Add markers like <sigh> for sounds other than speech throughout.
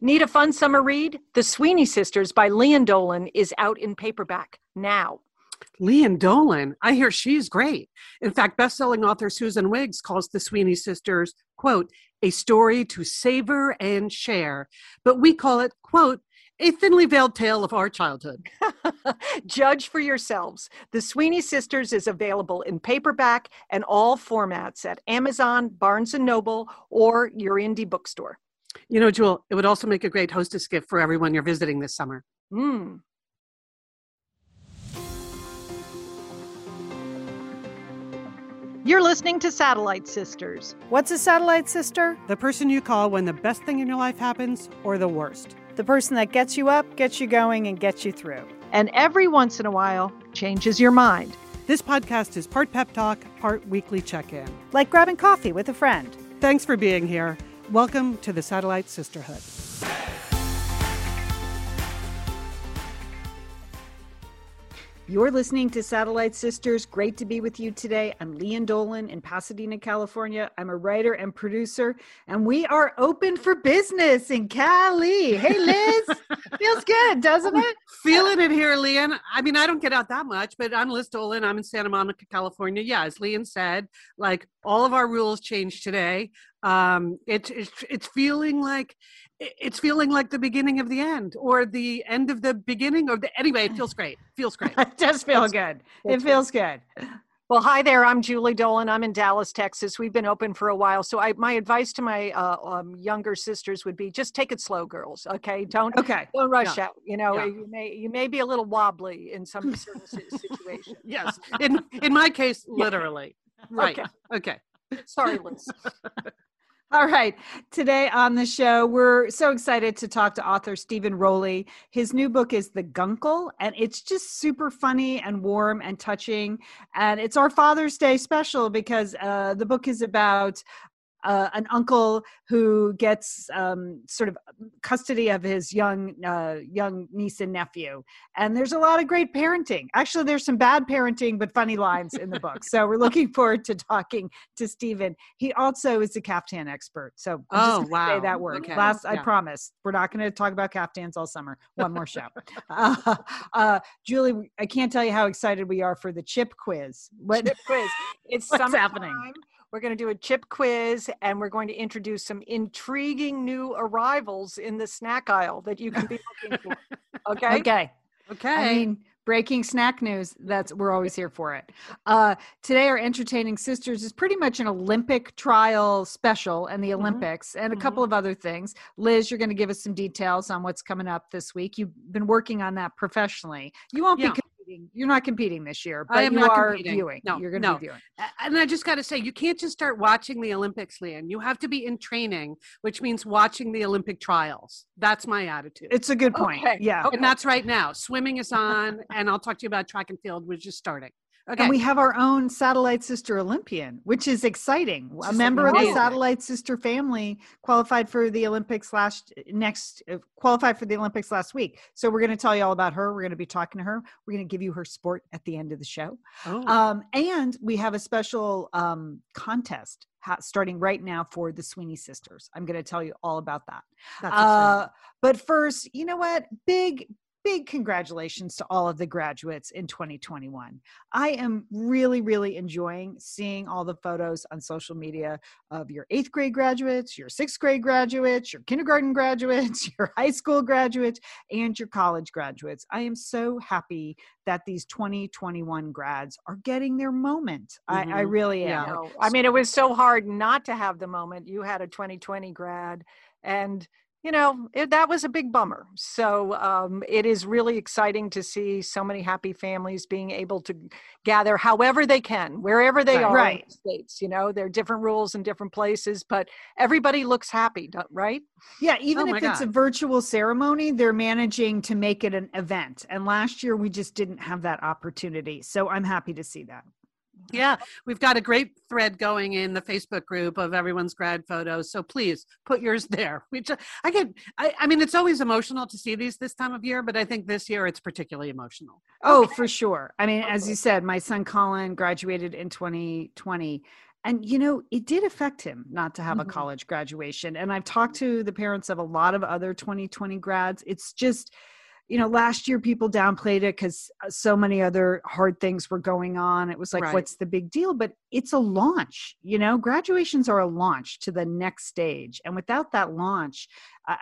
Need a fun summer read? The Sweeney Sisters by Lian Dolan is out in paperback now. Lian Dolan, I hear she's great. In fact, best-selling author Susan Wiggs calls the Sweeney Sisters, quote, a story to savor and share. But we call it, quote, a thinly veiled tale of our childhood. <laughs> Judge for yourselves. The Sweeney Sisters is available in paperback and all formats at Amazon, Barnes and Noble, or your indie bookstore. You know, Jewel, it would also make a great hostess gift for everyone you're visiting this summer. Mm. You're listening to Satellite Sisters. What's a satellite sister? The person you call when the best thing in your life happens or the worst. The person that gets you up, gets you going, and gets you through. And every once in a while, changes your mind. This podcast is part pep talk, part weekly check in. Like grabbing coffee with a friend. Thanks for being here. Welcome to the Satellite Sisterhood. You're listening to Satellite Sisters. Great to be with you today. I'm Lian Dolan in Pasadena, California. I'm a writer and producer, and we are open for business in Cali. Hey, Liz. <laughs> Feels good, doesn't it? Feeling it here, Lian. I mean, I don't get out that much, but I'm Liz Dolan. I'm in Santa Monica, California. Yeah, as Lian said, like all of our rules changed today. Um, it's it's it's feeling like it's feeling like the beginning of the end or the end of the beginning of the anyway it feels great. Feels great. <laughs> It does feel it's, good. it feels good. good well hi there. I'm julie dolan. I'm in dallas texas. We've been open for a while. So I, my advice to my uh, um, younger sisters would be just take it slow girls okay? Don't okay. don't rush out. You know yeah. you may you may be a little wobbly in some <laughs> situations. Yes. <laughs> In in my case literally. Right. Okay, okay. sorry liz all right. Today on the show, we're so excited to talk to author Steven Rowley. His new book is The Guncle, and it's just super funny and warm and touching. And it's our Father's Day special because uh, the book is about uh, an uncle who gets um, sort of custody of his young uh, young niece and nephew, and there's a lot of great parenting. Actually, there's some bad parenting, but funny lines in the book. So we're looking forward to talking to Steven. He also is a caftan expert. So I'm oh wow, say that word. Okay. Last, yeah. I promise, we're not going to talk about caftans all summer. One more show. <laughs> uh, uh, Julie, I can't tell you how excited we are for the chip quiz. What chip quiz? It's <laughs> what's happening. We're going to do a chip quiz and we're going to introduce some intriguing new arrivals in the snack aisle that you can be looking for. Okay. <laughs> Okay. Okay. I mean, breaking snack news that's we're always here for it uh, today our entertaining sisters is pretty much an olympic trial special and the mm-hmm. olympics mm-hmm. and a mm-hmm. couple of other things liz you're going to give us some details on what's coming up this week you've been working on that professionally you won't yeah. be competing. You're not competing this year, but I am you not are competing. viewing. No, you're going to no. be viewing. And I just got to say, you can't just start watching the Olympics, Lian. You have to be in training, which means watching the Olympic trials. That's my attitude. It's a good point. Okay. Yeah, okay. and that's right now. Swimming is on, and I'll talk to you about track and field, which is starting. Okay. And we have our own satellite sister Olympian, which is exciting. Which a member of the satellite sister family qualified for the Olympics last next uh, qualified for the Olympics last week. So we're going to tell you all about her. We're going to be talking to her. We're going to give you her sport at the end of the show. Oh. Um, and we have a special um, contest ha- starting right now for the Sweeney sisters. I'm going to tell you all about that. Uh, but first, you know what? Big big congratulations to all of the graduates in 2021. I am really, really enjoying seeing all the photos on social media of your eighth grade graduates, your sixth grade graduates, your kindergarten graduates, <laughs> your high school graduates, and your college graduates. I am so happy that these 2021 grads are getting their moment. Mm-hmm. I, I, really am. Yeah. I mean, it was so hard not to have the moment. You had a 2020 grad and you know it, that was a big bummer so um, it is really exciting to see so many happy families being able to gather however they can wherever they right, are right. in the states you know there are different rules in different places but everybody looks happy right yeah even oh if it's God. a virtual ceremony they're managing to make it an event and last year we just didn't have that opportunity so i'm happy to see that yeah, we've got a great thread going in the Facebook group of everyone's grad photos. So please put yours there. <laughs> We just, I get, I, I mean, it's always emotional to see these this time of year, but I think this year it's particularly emotional. Oh, okay. for sure. I mean, as you said, my son Colin graduated in 2020 and you know it did affect him not to have Mhm. a college graduation and i've talked to the parents of a lot of other 2020 grads it's just you know last year people downplayed it because uh, so many other hard things were going on. It was like Right. what's the big deal? But it's a launch you know? Graduations are a launch to the next stage. And without that launch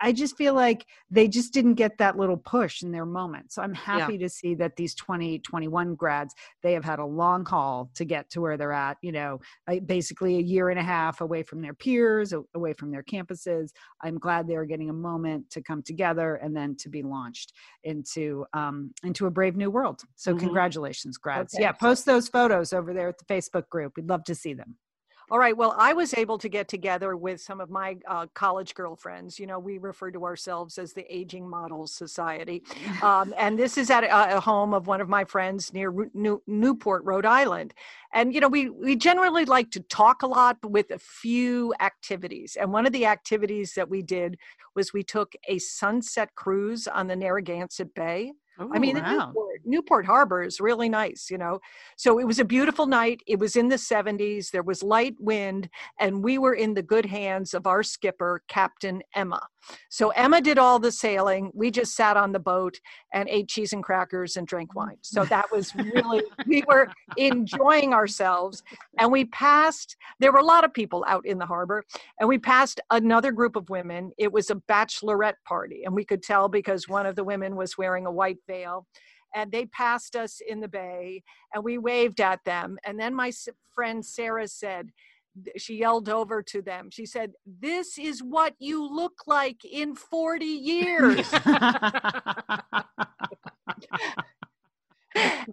i just feel like they just didn't get that little push in their moment. So i'm happy to see that these 2021 grads they have had a long haul to get to where they're at you know basically a year and a half away from their peers away from their campuses. I'm glad they're getting a moment to come together and then to be launched into um, into a brave new world. So Mhm. congratulations grads. Okay. yeah post those photos over there at the facebook group. We'd love to see them All right. Well, I was able to get together with some of my uh, college girlfriends. You know, we refer to ourselves as the Aging Models Society. Um, <laughs> and this is at a, a home of one of my friends near New, Newport, Rhode Island. And, you know, we, we generally like to talk a lot, with a few activities. And one of the activities that we did was we took a sunset cruise on the Narragansett Bay. I oh, mean, wow. Newport, Newport Harbor is really nice, you know. So it was a beautiful night. It was in the 70s. There was light wind, and we were in the good hands of our skipper, Captain Emma. So Emma did all the sailing. We just sat on the boat and ate cheese and crackers and drank mm. wine. So that was really, we were enjoying ourselves. And we passed, there were a lot of people out in the harbor, and we passed another group of women. It was a bachelorette party, and we could tell because one of the women was wearing a white veil. And they passed us in the bay, and we waved at them. And then my friend Sarah said, she yelled over to them. She said, This is what you look like in 40 years. <laughs> <laughs>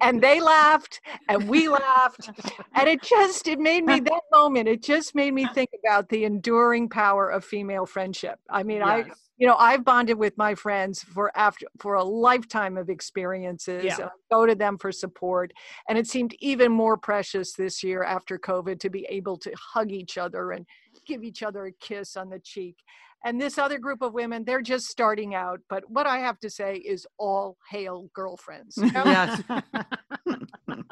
and they laughed and we laughed and it just it made me that moment it just made me think about the enduring power of female friendship i mean i you know i've bonded with my friends for after for a lifetime of experiences Yeah. Go to them for support and it seemed even more precious this year after covid to be able to hug each other and give each other a kiss on the cheek and this other group of women they're just starting out but what i have to say is all hail girlfriends <laughs> you know? Yes. <laughs>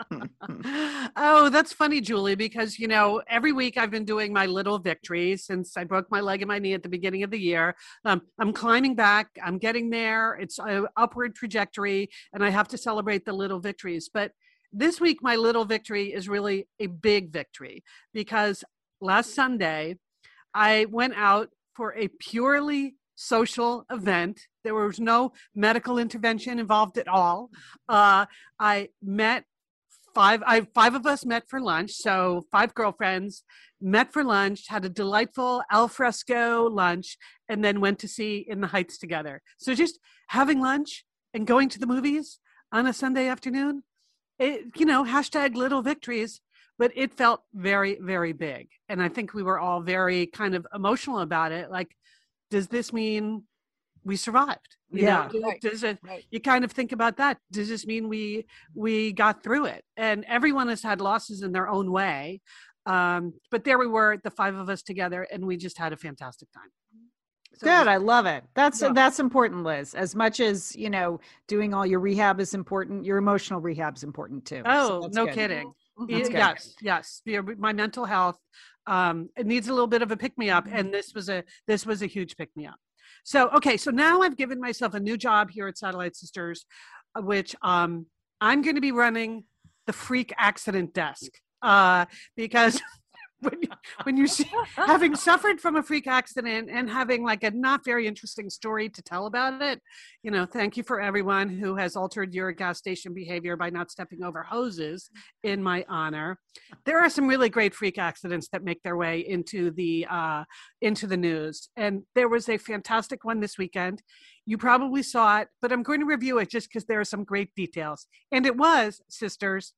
oh, that's funny, Julie, because you know, every week I've been doing my little victories since I broke my leg and my knee at the beginning of the year. Um, I'm climbing back, I'm getting there. It's an upward trajectory, and I have to celebrate the little victories. But this week, my little victory is really a big victory because last Sunday I went out for a purely social event. There was no medical intervention involved at all. Uh, I met five. I five of us met for lunch. So five girlfriends met for lunch, had a delightful al fresco lunch, and then went to see In the Heights together. So just having lunch and going to the movies on a Sunday afternoon. It, you know, hashtag little victories but it felt very very big and i think we were all very kind of emotional about it like does this mean we survived you Yeah. know, Right. does it Right. you kind of think about that does this mean we we got through it and everyone has had losses in their own way um, but there we were the five of us together and we just had a fantastic time So Good, I love it. That's Yeah. that's important, Liz. As much as you know, doing all your rehab is important. Your emotional rehab is important too. Oh that's no good. kidding Mhm. Y- That's good. yes yes Yeah, my mental health um it needs a little bit of a pick me up Mm-hmm. and this was a this was a huge pick me up so okay so now i've given myself a new job here at satellite sisters uh, which um i'm going to be running the freak accident desk uh because <laughs> when you, when you see having <laughs> suffered from a freak accident and having like a not very interesting story to tell about it you know thank you for everyone who has altered your gas station behavior by not stepping over hoses in my honor. There are some really great freak accidents that make their way into the uh, into the news. And there was a fantastic one this weekend. You probably saw it but i'm going to review it just because there are some great details. And it was sisters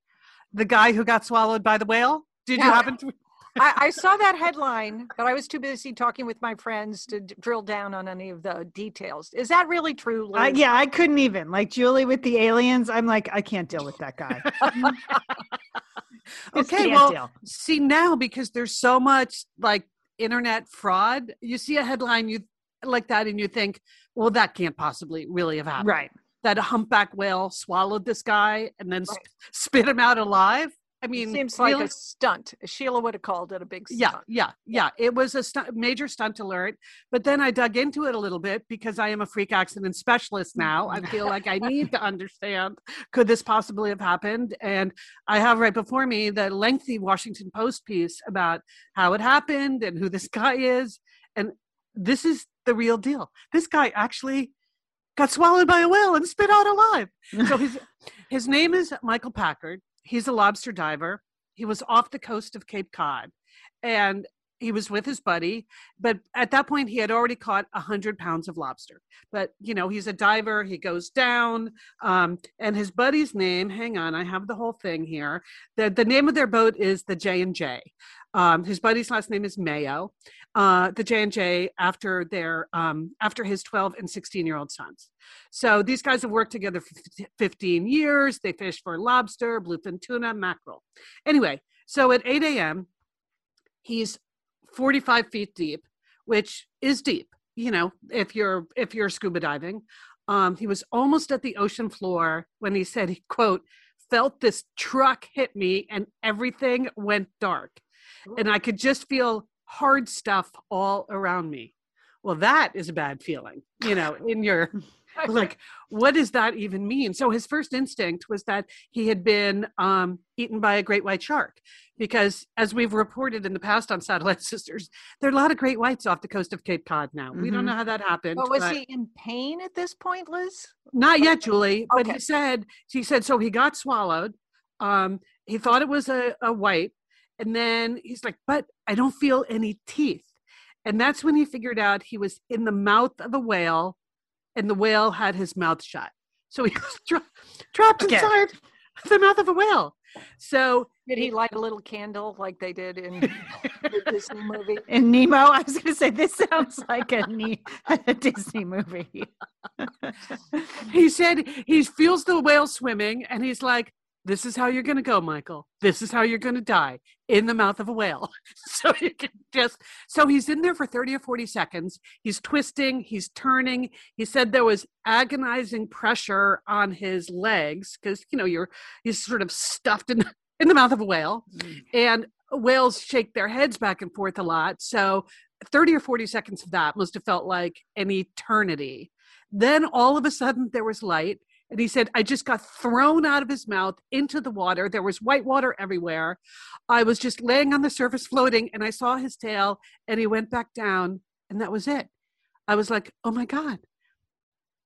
the guy who got swallowed by the whale. Did you happen to I, I saw that headline, but I was too busy talking with my friends to d- drill down on any of the details. Is that really true? Uh, yeah, I couldn't even like Julie with the aliens. I'm like, I can't deal with that guy. <laughs> Okay well deal. see now because there's so much like internet fraud you see a headline you like that and you think well that can't possibly really have happened right. that a humpback whale swallowed this guy and then sp- spit him out alive I mean, it seems like really- a stunt. Sheila would have called it a big stunt. yeah, yeah, yeah. It was a major stunt alert. But then I dug into it a little bit because I am a freak accident specialist now. I feel like I need to understand could this possibly have happened? And I have right before me the lengthy Washington Post piece about how it happened and who this <laughs> guy is. And this is the real deal. This guy actually got swallowed by a whale and spit out alive. So his <laughs> his name is Michael Packard. He's a lobster diver. He was off the coast of Cape Cod, and he was with his buddy. But at that point, he had already caught a hundred pounds of lobster. But you know, he's a diver. He goes down, um, and his buddy's name. Hang on, I have the whole thing here. the The name of their boat is the J and J. Um, his buddy's last name is Mayo. Uh, the J and J after their um, after his twelve and sixteen year old sons. So these guys have worked together for 15 years. They fish for lobster, bluefin tuna, mackerel. Anyway, so at 8 a.m., he's 45 feet deep, which is deep. You know, if you're if you're scuba diving, um, he was almost at the ocean floor when he said, he, "quote felt this truck hit me and everything went dark, and I could just feel hard stuff all around me." Well, that is a bad feeling, you know, <laughs> in your like what does that even mean so his first instinct was that he had been um, eaten by a great white shark because as we've reported in the past on satellite <laughs> sisters there are a lot of great whites off the coast of cape cod now we don't Mhm. know how that happened But was but- he in pain at this point, Liz? not yet julie but Okay. he said he said so he got swallowed um, he thought it was a, a white and then he's like but i don't feel any teeth and that's when he figured out he was in the mouth of a whale and the whale had his mouth shut so he <laughs> was dra- trapped Okay. inside the mouth of a whale so Did he light a little candle like they did in <laughs> the Disney movie? In Nemo, I was going to say this sounds like a, ne- a Disney movie. <laughs> he said he feels the whale swimming and he's like this is how you're going to go michael. This is how you're going to die in the mouth of a whale. <laughs> So you can just so he's in there for 30 or 40 seconds. He's twisting he's turning. He said there was agonizing pressure on his legs because you know you're he's sort of stuffed in <laughs> in the mouth of a whale. Mm. And whales shake their heads back and forth a lot. So 30 or 40 seconds of that must have felt like an eternity. Then all of a sudden there was light and he said i just got thrown out of his mouth into the water. There was white water everywhere. I was just laying on the surface floating and i saw his tail and he went back down and that was it. I was like oh my god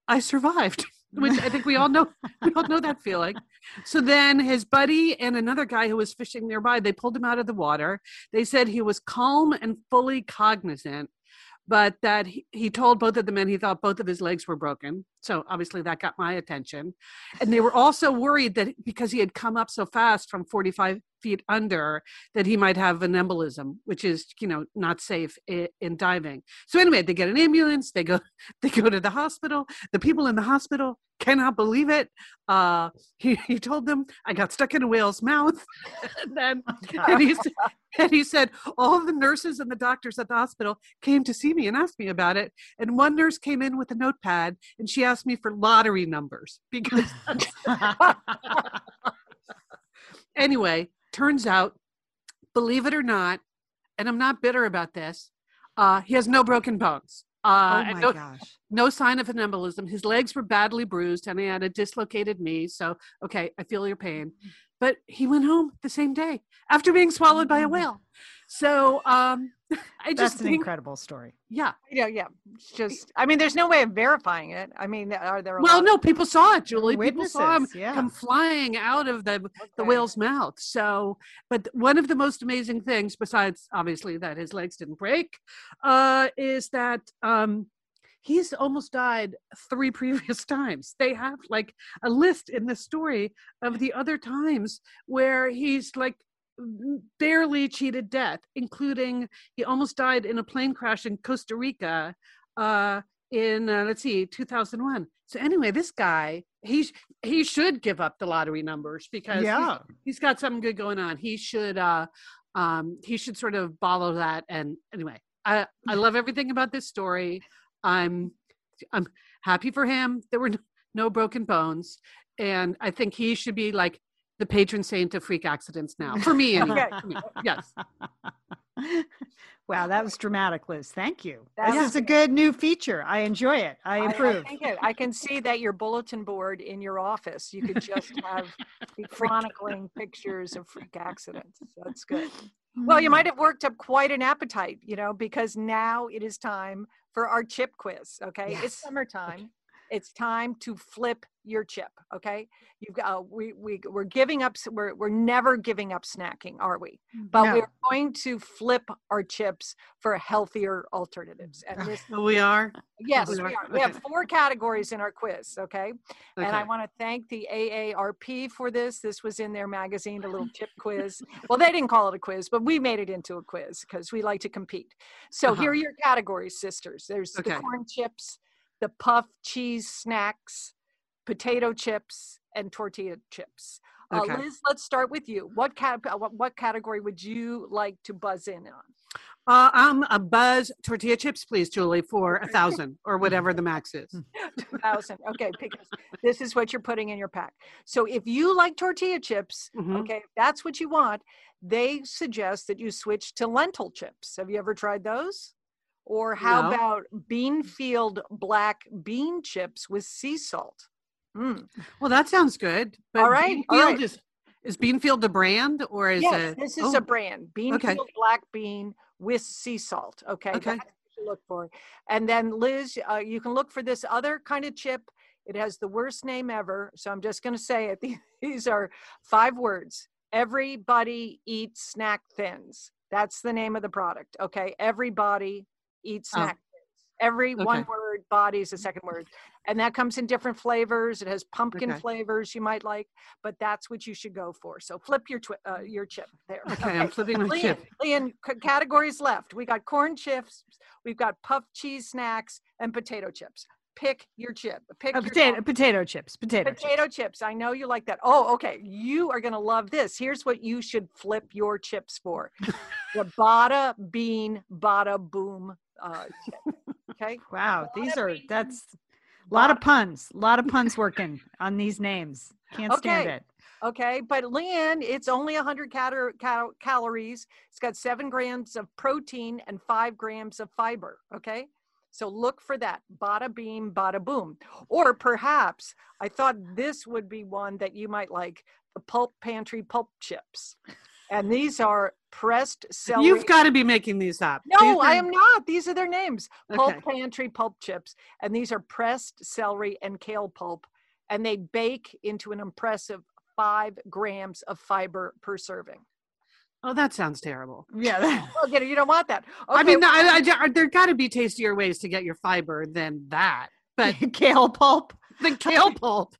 i survived <laughs> which i think we all know <laughs> we all know that feeling. So then his buddy and another guy who was fishing nearby they pulled him out of the water. They said he was calm and fully cognizant but that he, he told both of the men he thought both of his legs were broken. So obviously that got my attention. And they were also worried that because he had come up so fast from 45 feet under, that he might have an embolism, which is, you know, not safe in, in diving. So anyway, they get an ambulance, they go, <laughs> they go to the hospital. The people in the hospital cannot believe it. Uh, he, he told them, I got stuck in a whale's mouth. <laughs> and then and he, said, and he said all the nurses and the doctors at the hospital came to see me and asked me about it and one nurse came in with a notepad and she asked me for lottery numbers <laughs> because <laughs> anyway turns out believe it or not and i'm not bitter about this uh, he has no broken bones uh, oh my no, gosh. no sign of an embolism. His legs were badly bruised and he had a dislocated knee. So, okay, I feel your pain. But he went home the same day after being swallowed by a whale. So, um, <laughs> I just That's an think, incredible story. yeah. Yeah, yeah. It's just, I mean, there's no way of verifying it. I mean, are there? A Well, lot no, people saw it, Julie. People saw him yeah. come flying out of the the whale's mouth. So, but one of the most amazing things, besides obviously that his legs didn't break, uh, is that um, he's almost died three <laughs> previous times. They have like a list in the story of the other times where he's like m- barely cheated death, including he almost died in a plane crash in Costa Rica. Uh, in uh, let's see 2001 so anyway this guy he's he should give up the lottery numbers because he's- he's got something good going on. He should uh um he should sort of follow that. And anyway i i love everything about this story. I'm i'm happy for him. There were no, no broken bones. And i think he should be like the patron saint of freak accidents now. For me, <laughs> anyway. Okay. For me. Yes. wow, that was dramatic, Liz. Thank you. That this is a good new feature. I enjoy it. I I- approve. I, think it, I can see that your bulletin board in your office, you could just have be <laughs> chronicling pictures of freak accidents. That's good. Well, you hmm. might have worked up quite an appetite, you know, because now it is time for our chip quiz. Okay, Yes. it's summertime. It's time to flip your chip. Okay, you've got uh, we we we're giving up. We're we're never giving up snacking, are we? But No. we're going to flip our chips for healthier alternatives. And this, So <laughs> we are. yes, we we are. are. We have four categories in our quiz. Okay. And I want to thank the AARP for this. This was in their magazine, a little chip quiz. Well, they didn't call it a quiz, but we made it into a quiz because we like to compete. So Uh-huh. here are your categories, sisters. There's Okay. the corn chips, the puff cheese snacks, potato chips, and tortilla chips. Uh, Liz, let's start with you. What, cat- uh, what what category would you like to buzz in on? Uh, um, a buzz tortilla chips, please, Julie, for a thousand or whatever the max is. <laughs> <laughs> 2000. Okay, because this is what you're putting in your pack. So if you like tortilla chips, Mhm. okay, if that's what you want, they suggest that you switch to lentil chips. Have you ever tried those? Or how No. about Beanfield black bean chips with sea salt? Mm. Well, that sounds good. But All right, Beanfield right. is is Beanfield a brand or is Yes, it? this is oh, a brand. Beanfield black bean with sea salt. Okay. Okay. That's what you look for. And then Liz, uh, you can look for this other kind of chip. It has the worst name ever. So I'm just going to say it. <laughs> These are five words. Everybody eats snack thins. That's the name of the product. Okay. Everybody eats Oh. snack thins. Every one word, body is the second word. And that comes in different flavors. It has pumpkin Okay. flavors you might like, but that's what you should go for. So flip your twi- uh, your chip there. Okay, I'm flipping my Lian, chip. Lian, c- categories left. We got corn chips, we've got puff cheese snacks, and potato chips. Pick your chip. Pick Uh, your potato, potato chips. Potato, chips. potato chips. I know you like that. Oh, okay. You are going to love this. Here's what you should flip your chips for: the Bada Bean Bada Boom uh. Okay. <laughs> Wow, these are bean, that's a lot of puns. A lot of puns working <laughs> on these names. Can't stand Okay. it. Okay, but Lian, it's only 100 cal- cal- calories. It's got seven grams of protein and five grams of fiber. Okay, so look for that. Bada beam, bada boom. Or perhaps I thought this would be one that you might like the Pulp Pantry Pulp Chips. And these are pressed celery. You've got to be making these up. These No, I are- am not. These are their names. Pulp Okay. Pantry Pulp Chips. And these are pressed celery and kale pulp. And they bake into an impressive five grams of fiber per serving. Oh, that sounds terrible. Yeah. Oh, <laughs> you don't want that. I Okay, mean, I, I, there got to be tastier ways to get your fiber than that. But <laughs> Kale pulp. The kale pulp.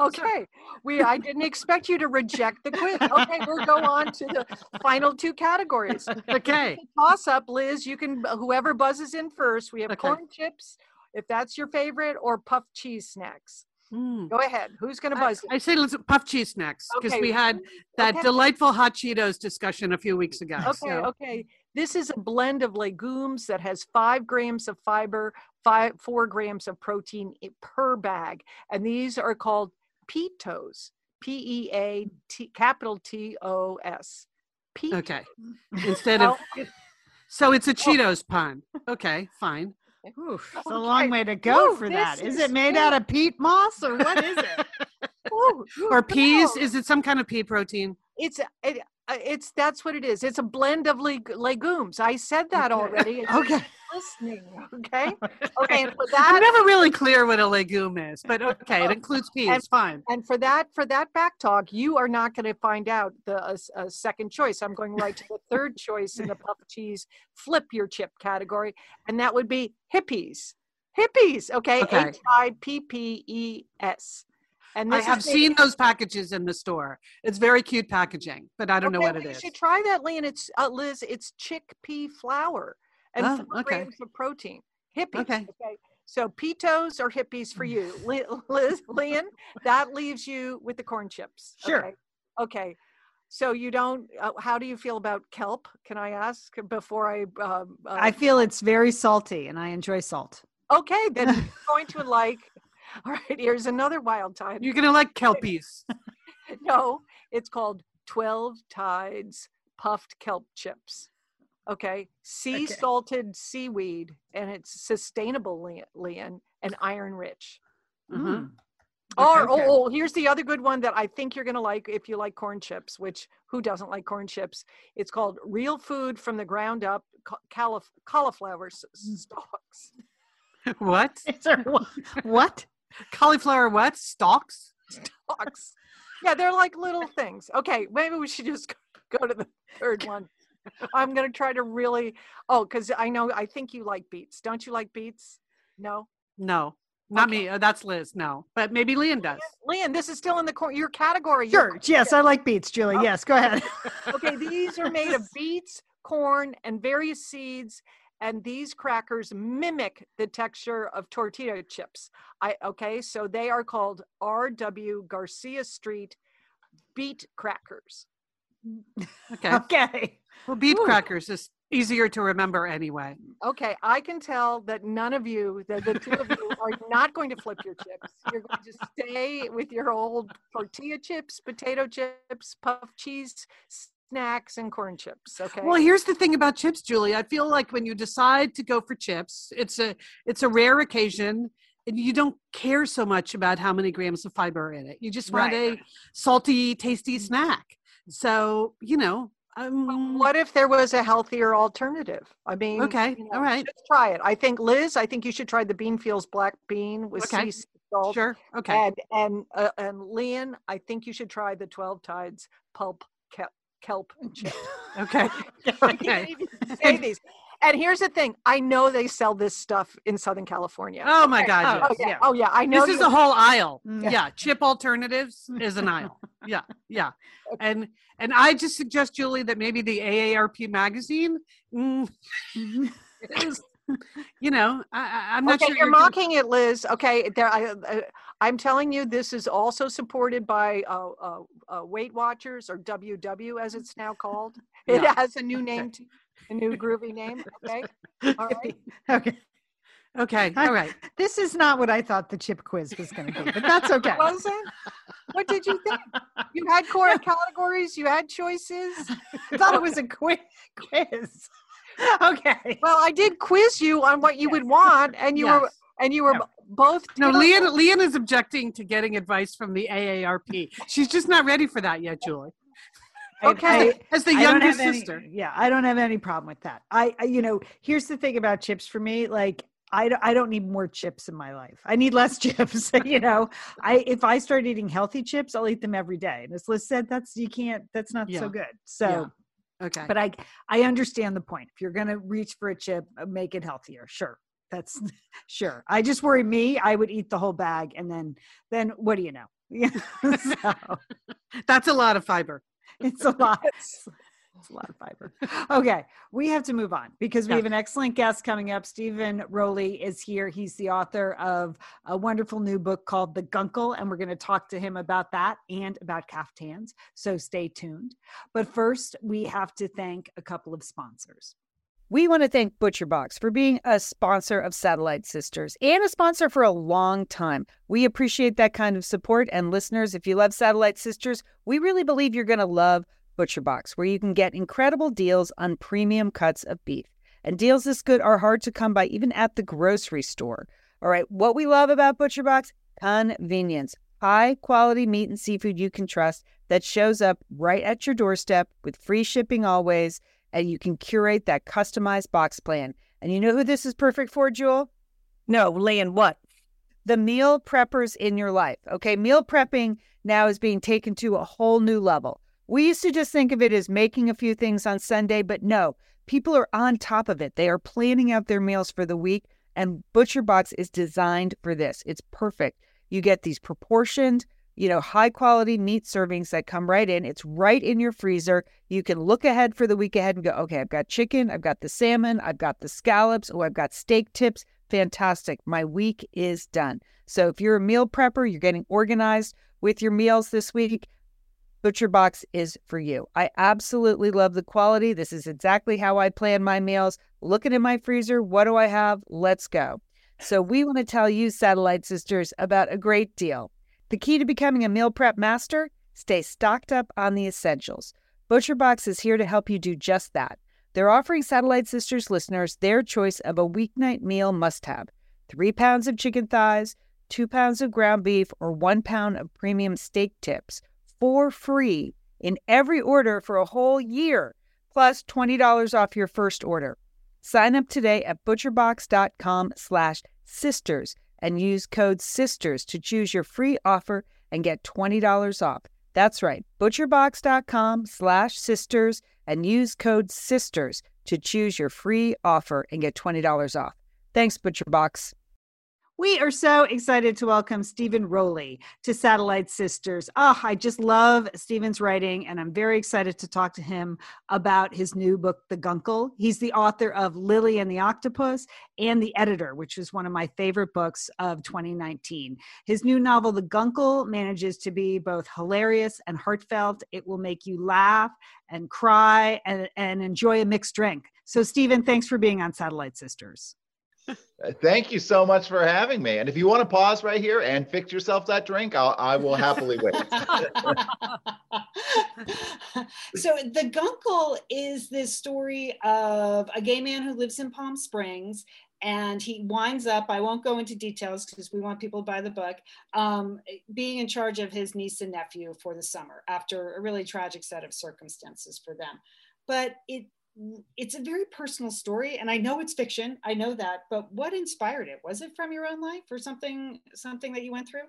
okay. We I didn't expect you to reject the quiz. Okay, we'll go on to the final two categories. <laughs> Okay. Toss up, Liz. You can whoever buzzes in first. We have Okay. corn chips, if that's your favorite, or puff cheese snacks. Mm. Go ahead. Who's gonna I, buzz? I say let's puff cheese snacks because Okay, we had that okay. delightful hot Cheetos discussion a few weeks ago. Okay, so- okay. This is a blend of legumes that has five grams of fiber, five four grams of protein per bag, and these are called Peatos. P E A T capital T O S. Okay. <laughs> Instead of so it's a Cheetos pun. Okay, fine. Oof, it's a long way to go Ooh, for that. Is is it made out of peat moss or what is it? <laughs> Ooh, ooh, Or peas? Is it some kind of pea protein? It's it, it's that's what it is. It's a blend of leg- legumes. I said that already. <laughs> Okay. listening. Okay. <laughs> Okay. For I'm never really clear what a legume is, but okay, it includes peas. And- fine. And for that, for that back talk, you are not going to find out the uh, uh, second choice. I'm going right to the third choice in the puff cheese flip your chip category, and that would be Hippeas. Hippeas, okay? Okay. H I P P E S. And I have is seen those packages in the store. It's very cute packaging, but I don't know what it you is. should try that, Lian. It's uh, Liz. It's chickpea flour and Oh, four okay. grams of protein. Hippeas. Okay. So Peatos or Hippeas for you, <laughs> Liz, Lian. That leaves you with the corn chips. Sure. Okay. Okay. So you don't. Uh, how do you feel about kelp? Can I ask before I? Um, uh, I feel it's very salty and I enjoy salt. okay, then <laughs> you're going to like. <laughs> All right. Here's another wild time. You're gonna like kelpies. <laughs> no, it's called 12 Tides Puffed Kelp Chips. Okay. Sea Okay. salted seaweed, and it's sustainable, Le- Lian, and iron rich. Uh-huh. Mm. Or, Okay. oh, oh, here's the other good one that I think you're going to like if you like corn chips, which who doesn't like corn chips? It's called Real Food from the Ground Up ca- Cauliflower Mm. Stalks. <laughs> what? Is there wha- what? Cauliflower what? Stalks? <laughs> Stalks. Yeah, they're like little things. Okay, maybe we should just <laughs> go to the third one. I'm going to try to really, oh, because I know, I think you like beets. Don't you like beets? No? No, not Okay. me. Uh, that's Liz. No, but maybe Lian does. Lian, this is still in the cor- your category. your Sure. Yes, I like beets, Julie. Oh. Yes, go ahead. okay, these are made of <laughs> beets, corn, and various seeds. And these crackers mimic the texture of tortilla chips. I okay, so they are called R.W. Garcia Street beet crackers. Okay. <laughs> okay. Well, beet Ooh. crackers is easier to remember anyway. Okay, I can tell that none of you, the, the two of you, are not going to flip your chips. You're going to stay with your old tortilla chips, potato chips, puff cheese snacks, and corn chips. Okay. Well, here's the thing about chips, Julie. I feel like when you decide to go for chips, it's a it's a rare occasion. And you don't care so much about how many grams of fiber are in it. You just want a salty, tasty snack. So you know, um, What if there was a healthier alternative? I mean, Okay, you all right. Try it. I think Liz. I think you should try the Beanfields black bean with Okay, sea salt. Sure. Okay. And and uh, and Lian, I think you should try the Twelve Tides pulp kelp, kelp <laughs> chip. Okay. <laughs> I can't Okay. even say these. And here's the thing: I know they sell this stuff in Southern California. Oh my Okay. God. Oh, Oh yeah, yeah. oh yeah, I know. This is you- a whole aisle. Mm. Yeah. Chip alternatives is an aisle. <laughs> Yeah. Yeah. And and I just suggest, Julie, that maybe the AARP magazine mm, is, you know, I, I- I'm not okay, sure you're gonna- mocking it, Liz. Okay, there. I, uh, I'm telling you, this is also supported by uh, uh, uh, Weight Watchers or WW, as it's now called. <laughs> It has a new name, to, a new groovy name. Okay, <laughs> all right. Okay. Okay. I- All right. This is not what I thought the chip quiz was going to be, but that's <laughs> okay. Was it? What did you think? You had core categories. You had choices. I thought it was a quiz. quiz. <laughs> Okay. Well, I did quiz you on what you would want, and you were and you were No. both. No, terrible. Lian, Lian is objecting to getting advice from the AARP. She's just not ready for that yet, Julie. Okay. I- As the younger have any- sister. yeah, I don't have any problem with that. I, I, you know, here's the thing about chips for me. Like, I, don't- I don't need more chips in my life. I need less <laughs> chips. <laughs> you know, I if I start eating healthy chips, I'll eat them every day. And as Liz said, that's you can't. That's not Yeah. so good. So, Okay. but I, I understand the point. If you're gonna reach for a chip, uh, make it healthier. Sure, that's <laughs> sure. I just worry me. I would eat the whole bag, and then, then what do you know? Yeah, <laughs> so <laughs> That's a lot of fiber. it's a lot. It's a lot of fiber. Okay, we have to move on because we Yeah. have an excellent guest coming up. Steven Rowley is here. He's the author of a wonderful new book called The Guncle, and we're going to talk to him about that and about caftans. So stay tuned. But first, we have to thank a couple of sponsors. We want to thank ButcherBox for being a sponsor of Satellite Sisters and a sponsor for a long time. We appreciate that kind of support. And listeners, if you love Satellite Sisters, we really believe you're going to love ButcherBox, where you can get incredible deals on premium cuts of beef. And deals this good are hard to come by even at the grocery store. All right, what we love about ButcherBox convenience. High quality meat and seafood you can trust that shows up right at your doorstep with free shipping always and you can curate that customized box plan. And you know who this is perfect for, Jewel? No, Lian, what? The meal preppers in your life. Okay, meal prepping now is being taken to a whole new level. We used to just think of it as making a few things on Sunday, but no, people are on top of it. They are planning out their meals for the week, and ButcherBox is designed for this. It's perfect. You get these proportioned, you know, high quality meat servings that come right in. It's right in your freezer. You can look ahead for the week ahead and go, okay, I've got chicken, I've got the salmon, I've got the scallops, oh, I've got steak tips. Fantastic. My week is done. So if you're a meal prepper, you're getting organized with your meals this week, ButcherBox is for you. I absolutely love the quality. This is exactly how I plan my meals. Looking in my freezer, what do I have? Let's go. So we want to tell you, Satellite Sisters, about a great deal. The key to becoming a meal prep master Stay stocked up on the essentials. ButcherBox is here to help you do just that. They're offering Satellite Sisters listeners their choice of a weeknight meal must have three pounds of chicken thighs, two pounds of ground beef, or one pound of premium steak tips for free in every order for a whole year, plus $20 off your first order. Sign up today at butcherbox.com slash sisters and use code SISTERS to choose your free offer and get $20 off. That's right, butcherbox.com slash sisters and use code SISTERS to choose your free offer and get $20 off. Thanks, ButcherBox. We are so excited to welcome Steven Rowley to Satellite Sisters. Oh, I just love Steven's writing, and I'm very excited to talk to him about his new book, The Guncle. He's the author of Lily and the Octopus and The Editor, which is one of my favorite books of 2019. His new novel, The Guncle, manages to be both hilarious and heartfelt. It will make you laugh and cry and, and enjoy a mixed drink. So, Stephen, thanks for being on Satellite Sisters. Thank you so much for having me. And if you want to pause right here and fix yourself that drink, I'll, I will happily wait. <laughs> so, The Guncle is this story of a gay man who lives in Palm Springs. And he winds up, I won't go into details because we want people to buy the book, um, being in charge of his niece and nephew for the summer after a really tragic set of circumstances for them. But it it's a very personal story and i know it's fiction i know that but what inspired it? Was it from your own life or something something that you went through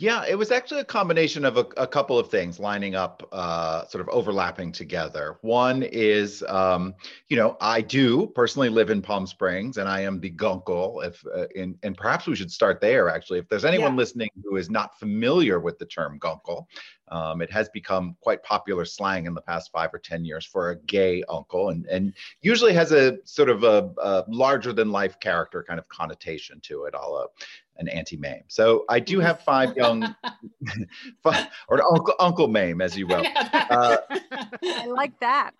yeah, it was actually a combination of a, a couple of things lining up, uh, sort of overlapping together. One is, um, you know, I do personally live in Palm Springs, and I am the guncle. If uh, in, and perhaps we should start there. Actually, if there's anyone yeah. listening who is not familiar with the term guncle, um, it has become quite popular slang in the past five or ten years for a gay uncle, and and usually has a sort of a, a larger than life character kind of connotation to it. All an Auntie Mame. So I do have five young, <laughs> <laughs> five, or Uncle Uncle Mame, as you will. Uh, I like that.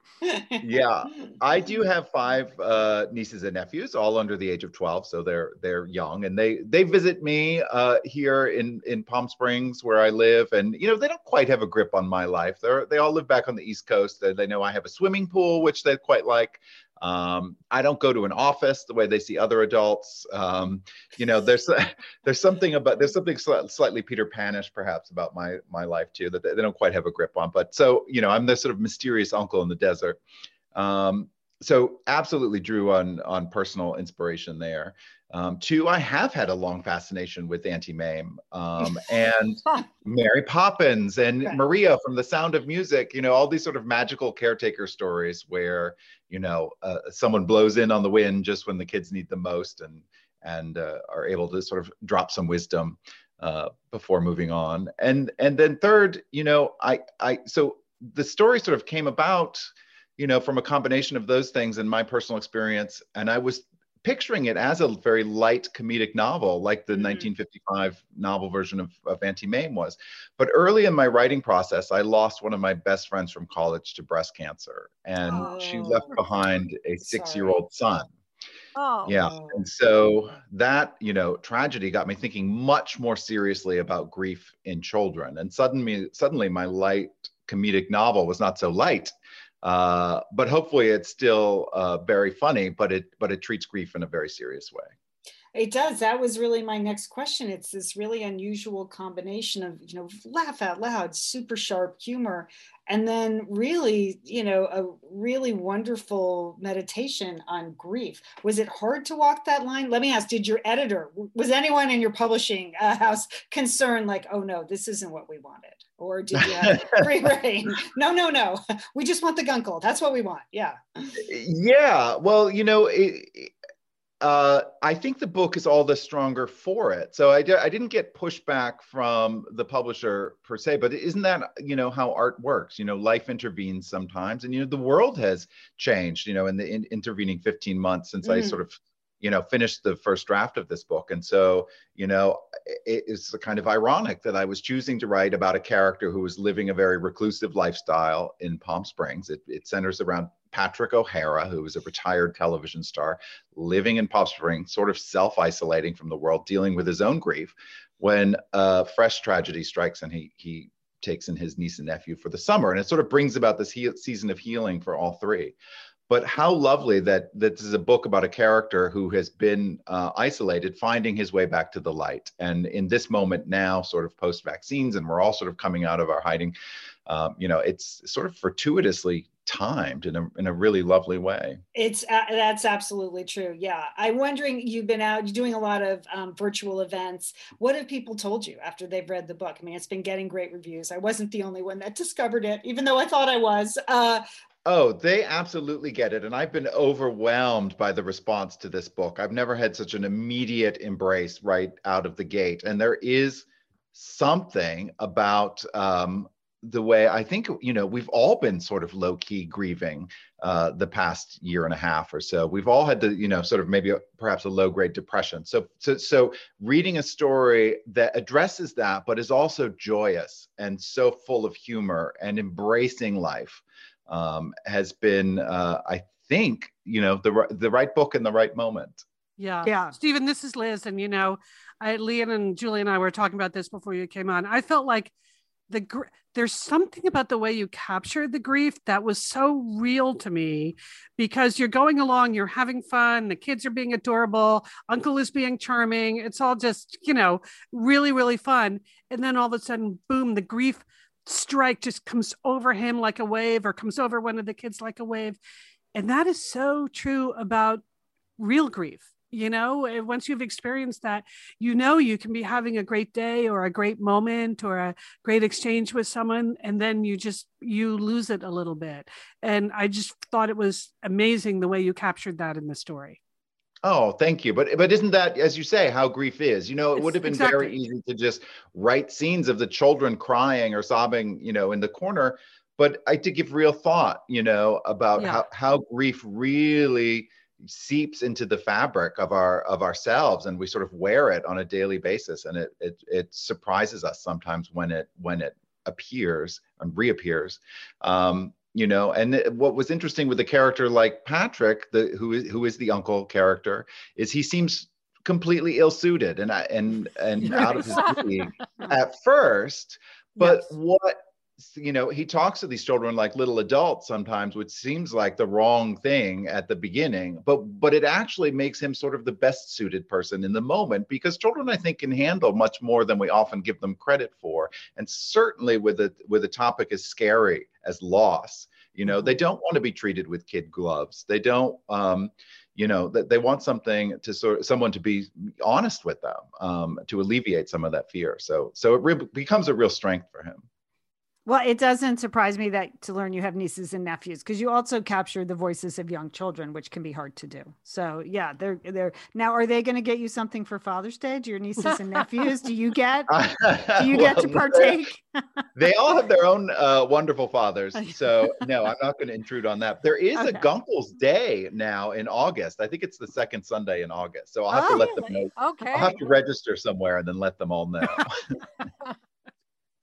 Yeah, I do have five uh, nieces and nephews, all under the age of twelve, so they're they're young, and they they visit me uh, here in in Palm Springs where I live, and you know they don't quite have a grip on my life. They're they all live back on the East Coast. They, they know I have a swimming pool, which they quite like. Um, I don't go to an office the way they see other adults. Um, you know, there's <laughs> there's something about there's something slightly Peter Panish perhaps about my my life too that they, they, don't quite have a grip on. But so you know, I'm the sort of mysterious uncle in the desert. Um, so absolutely drew on on personal inspiration there. Um, two, I have had a long fascination with Auntie Mame um, <laughs> and Mary Poppins and right. Maria from The Sound of Music. You know, all these sort of magical caretaker stories where you know uh, someone blows in on the wind just when the kids need the most and and uh, are able to sort of drop some wisdom uh, before moving on. And and then third, you know, I I so the story sort of came about you know, from a combination of those things and my personal experience. And I was picturing it as a very light comedic novel, like the mm-hmm. 1955 novel version of, of Auntie Mame was. But early in my writing process, I lost one of my best friends from college to breast cancer, and oh, she left behind a <laughs> six year old son. Oh. Yeah. And so that, you know, tragedy got me thinking much more seriously about grief in children. And suddenly, suddenly my light comedic novel was not so light uh, but hopefully it's still uh, very funny, but it but it treats grief in a very serious way. It does. That was really my next question. It's this really unusual combination of, you know, laugh out loud, super sharp humor, and then really, you know, a really wonderful meditation on grief. Was it hard to walk that line? Let me ask, did your editor, was anyone in your publishing uh, house concerned like, oh no, this isn't what we wanted? Or did you have free reign? No, no, no. We just want the guncle. That's what we want. Yeah. Yeah. Well, you know, it, uh, I think the book is all the stronger for it. So I, I didn't get pushback from the publisher per se, but isn't that you know how art works? You know, life intervenes sometimes, and you know the world has changed. You know, in the in- intervening 15 months since mm. I sort of you know finished the first draft of this book. And so you know it is kind of ironic that i was choosing to write about a character who was living a very reclusive lifestyle in palm springs. It, it centers around patrick o'hara who is a retired television star living in palm springs sort of self-isolating from the world dealing with his own grief when a fresh tragedy strikes and he he takes in his niece and nephew for the summer, and it sort of brings about this he- season of healing for all three. But how lovely that, that this is a book about a character who has been uh, isolated, finding his way back to the light. And in this moment now, sort of post vaccines, and we're all sort of coming out of our hiding, um, you know, it's sort of fortuitously timed in a, in a really lovely way. It's uh, that's absolutely true. Yeah, I'm wondering. You've been out, you're doing a lot of um, virtual events. What have people told you after they've read the book? I mean, it's been getting great reviews. I wasn't the only one that discovered it, even though I thought I was. Uh, Oh, they absolutely get it. And I've been overwhelmed by the response to this book. I've never had such an immediate embrace right out of the gate. And there is something about um, the way I think, you know, we've all been sort of low key grieving uh, the past year and a half or so. We've all had the you know, sort of maybe a, perhaps a low grade depression. So, so, so reading a story that addresses that, but is also joyous and so full of humor and embracing life um, has been, uh, I think, you know, the the right book in the right moment. Yeah. Yeah. Steven, this is Liz. And, you know, I, Lian and Julie and I were talking about this before you came on. I felt like the gr- there's something about the way you captured the grief that was so real to me because you're going along, you're having fun, the kids are being adorable, uncle is being charming. It's all just, you know, really, really fun. And then all of a sudden, boom, the grief strike just comes over him like a wave or comes over one of the kids like a wave. And that is so true about real grief you know eh, once you've experienced that you know you can be having a great day or a great moment or a great exchange with someone and then you just you lose it a little bit and i just thought it was amazing the way you captured that in the story Oh, thank you. But but isn't that, as you say, how grief is? You know, it It's- would have been exactly. very easy to just write scenes of the children crying or sobbing, you know, in the corner. But I did give real thought, you know, about Yeah. how how grief really seeps into the fabric of our of ourselves, and we sort of wear it on a daily basis, and it it it surprises us sometimes when it when it appears and reappears. Um, you know and what was interesting with a character like patrick the who is who is the uncle character is he seems completely ill-suited and and and <laughs> out of his league at first but Yes. what you know he talks to these children like little adults sometimes which seems like the wrong thing at the beginning but but it actually makes him sort of the best suited person in the moment because children i think can handle much more than we often give them credit for. And certainly with a with a topic as scary as loss you know they don't want to be treated with kid gloves. They don't um you know that they want something to sort someone to be honest with them um, to alleviate some of that fear. So so it re- becomes a real strength for him Well, it doesn't surprise me that to learn you have nieces and nephews because you also capture the voices of young children, which can be hard to do. So yeah, they're they're now. Are they going to get you something for Father's Day? Do your nieces and nephews? Do you get? <laughs> Do you <laughs> get to partake? <laughs> they all have their own uh, wonderful fathers. So no, I'm not going to intrude on that. There is a Okay. Guncles Day now in August. I think it's the second Sunday in August. So I'll have to Oh, let them know. Okay. I'll have to register somewhere and then let them all know.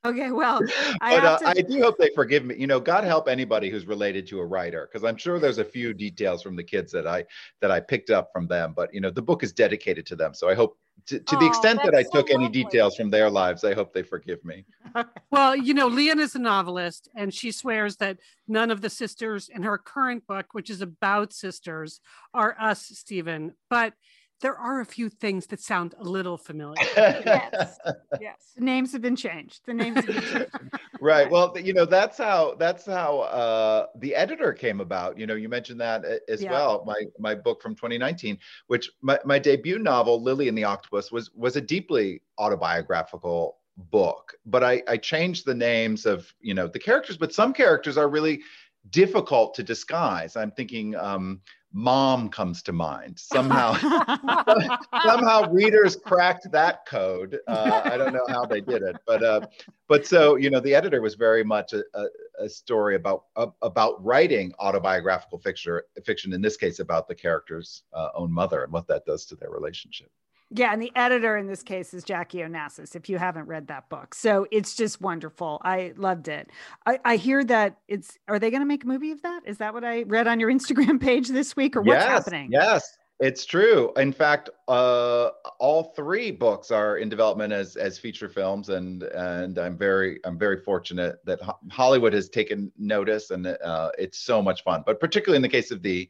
Okay, well, <laughs> I but uh, to- I do hope they forgive me. You know, God help anybody who's related to a writer, because I'm sure there's a few details from the kids that I that I picked up from them. But you know, the book is dedicated to them, so I hope to, to the Oh, extent that I so took any details from their lives, I hope they forgive me. <laughs> Well, you know, Lian is a novelist, and she swears that none of the sisters in her current book, which is about sisters, are us, Steven. But there are a few things that sound a little familiar. Yes. <laughs> Yes. the names have been changed. The names have been changed. <laughs> right well you know that's how that's how uh the editor came about you know you mentioned that as Yeah. well my my book from 2019 which my, my debut novel lily and the octopus was was a deeply autobiographical book but i i changed the names of you know the characters but some characters are really difficult to disguise i'm thinking um mom comes to mind somehow <laughs> somehow readers cracked that code. Uh, I don't know how they did it, but uh, but so you know, the editor was very much a, a, a story about a, about writing autobiographical fiction, fiction in this case about the character's uh, own mother and what that does to their relationship. Yeah, and the editor in this case is Jackie Onassis, if you haven't read that book. So it's just wonderful. I loved it. I, I hear that it's are they gonna make a movie of that? Is that what I read on your <laughs> Instagram page this week or what's yes, happening? yes. It's true. In fact, uh, all three books are in development as as feature films, and and I'm very I'm very fortunate that Hollywood has taken notice, and uh, it's so much fun. But particularly in the case of the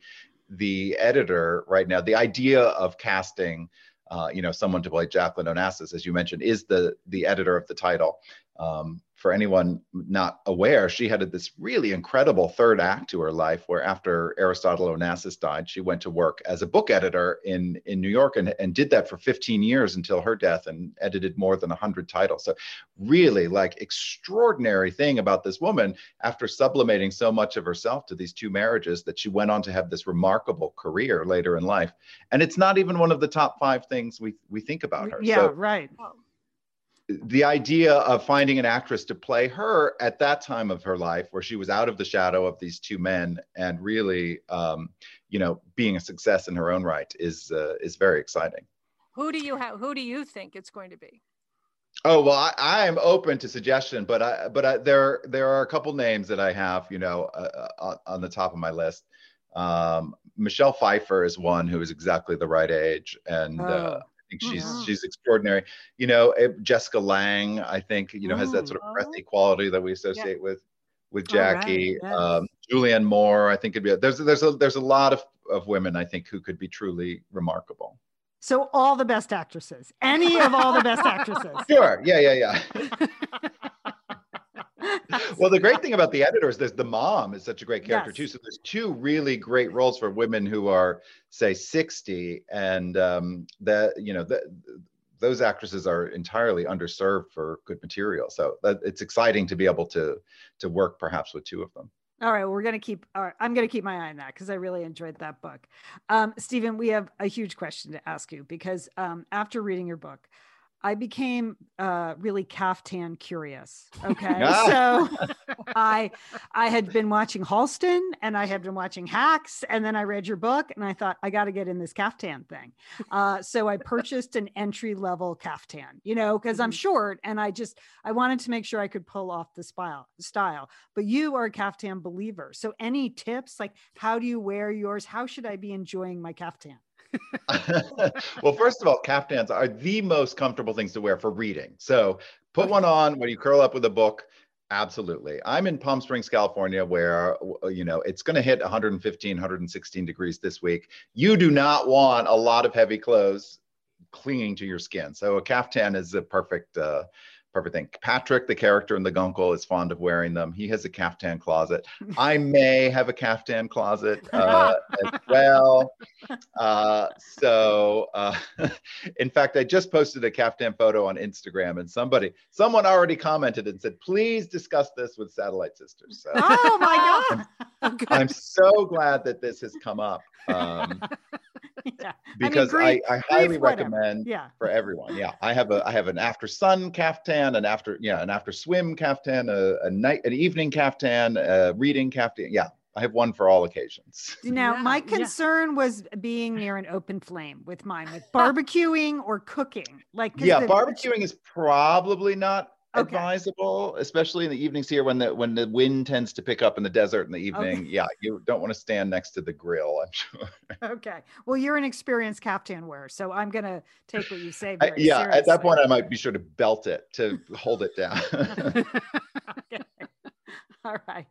the editor right now, the idea of casting, uh, you know, someone to play Jacqueline Onassis, as you mentioned, is the the editor of the title. Um, for anyone not aware, she had this really incredible third act to her life where after Aristotle Onassis died, she went to work as a book editor in, in New York and, and did that for 15 years until her death and edited more than 100 titles. So really like extraordinary thing about this woman after sublimating so much of herself to these two marriages that she went on to have this remarkable career later in life. And it's not even one of the top five things we, we think about her. Yeah, so, right the idea of finding an actress to play her at that time of her life where she was out of the shadow of these two men and really um, you know being a success in her own right is uh, is very exciting. Who do you have who do you think it's going to be? Oh well i am open to suggestion but i but I, there there are a couple names that i have you know uh, uh on the top of my list. Um, michelle pfeiffer is one who is exactly the right age and uh, oh. uh, think she's mm-hmm. she's extraordinary. You know, eh, Jessica Lange, I think, you know, has that sort of breathy quality that we associate yeah. with with Jackie. Right. Yes. Um, Julianne Moore, I think could be. There's there's a there's a lot of of women I think who could be truly remarkable. So all the best actresses, any of all the best actresses. <laughs> Sure. Yeah. Yeah. Yeah. <laughs> <laughs> well, the great thing about the editors, there's the mom is such a great character yes. too. So there's two really great roles for women who are, say, 60, and um, that you know that those actresses are entirely underserved for good material. So that, it's exciting to be able to to work perhaps with two of them. All right, well, we're to keep. All right, I'm going to keep my eye on that because I really enjoyed that book. Um, Steven, we have a huge question to ask you because um, after reading your book, I became uh, really caftan curious. Okay, <laughs> so I I had been watching Halston and I had been watching Hacks, and then I read your book and I thought I got to get in this caftan thing. Uh, so I purchased an entry level caftan, you know, because I'm mm-hmm. short and I just I wanted to make sure I could pull off the style. Style, but you are a caftan believer. So any tips like how do you wear yours? How should I be enjoying my caftan? <laughs> well, first of all, caftans are the most comfortable things to wear for reading. So put one on when you curl up with a book. Absolutely. I'm in Palm Springs, California, where, you know, it's going to hit 115, 116 degrees this week. You do not want a lot of heavy clothes clinging to your skin. So a caftan is a perfect, uh, perfect thing. Patrick, the character in The Guncle, is fond of wearing them. He has a caftan closet. <laughs> I may have a caftan closet <laughs> uh, as well. Uh, so, uh, <laughs> in fact, I just posted a caftan photo on Instagram, and somebody, someone already commented and said, "Please discuss this with Satellite Sisters." So, oh my god! I'm so glad that this has come up. Um, <laughs> yeah. <laughs> because I, mean, I, I, highly recommend yeah. for everyone. Yeah, I have a I have an after sun caftan, an after yeah an after swim caftan, a, a night an evening caftan, a reading caftan. Yeah, I have one for all occasions. Now, yeah, my concern yeah. was being near an open flame with mine, with <laughs> barbecuing or cooking. Like, yeah, the, barbecuing is probably not okay. advisable, especially in the evenings here when the when the wind tends to pick up in the desert in the evening. Okay. Yeah, you don't want to stand next to the grill. I'm sure. <laughs> Okay. Well, you're an experienced caftan wearer, so I'm gonna take what you say. I, yeah, seriously. at that point, I might be sure to belt it to hold it down. <laughs> okay. All right.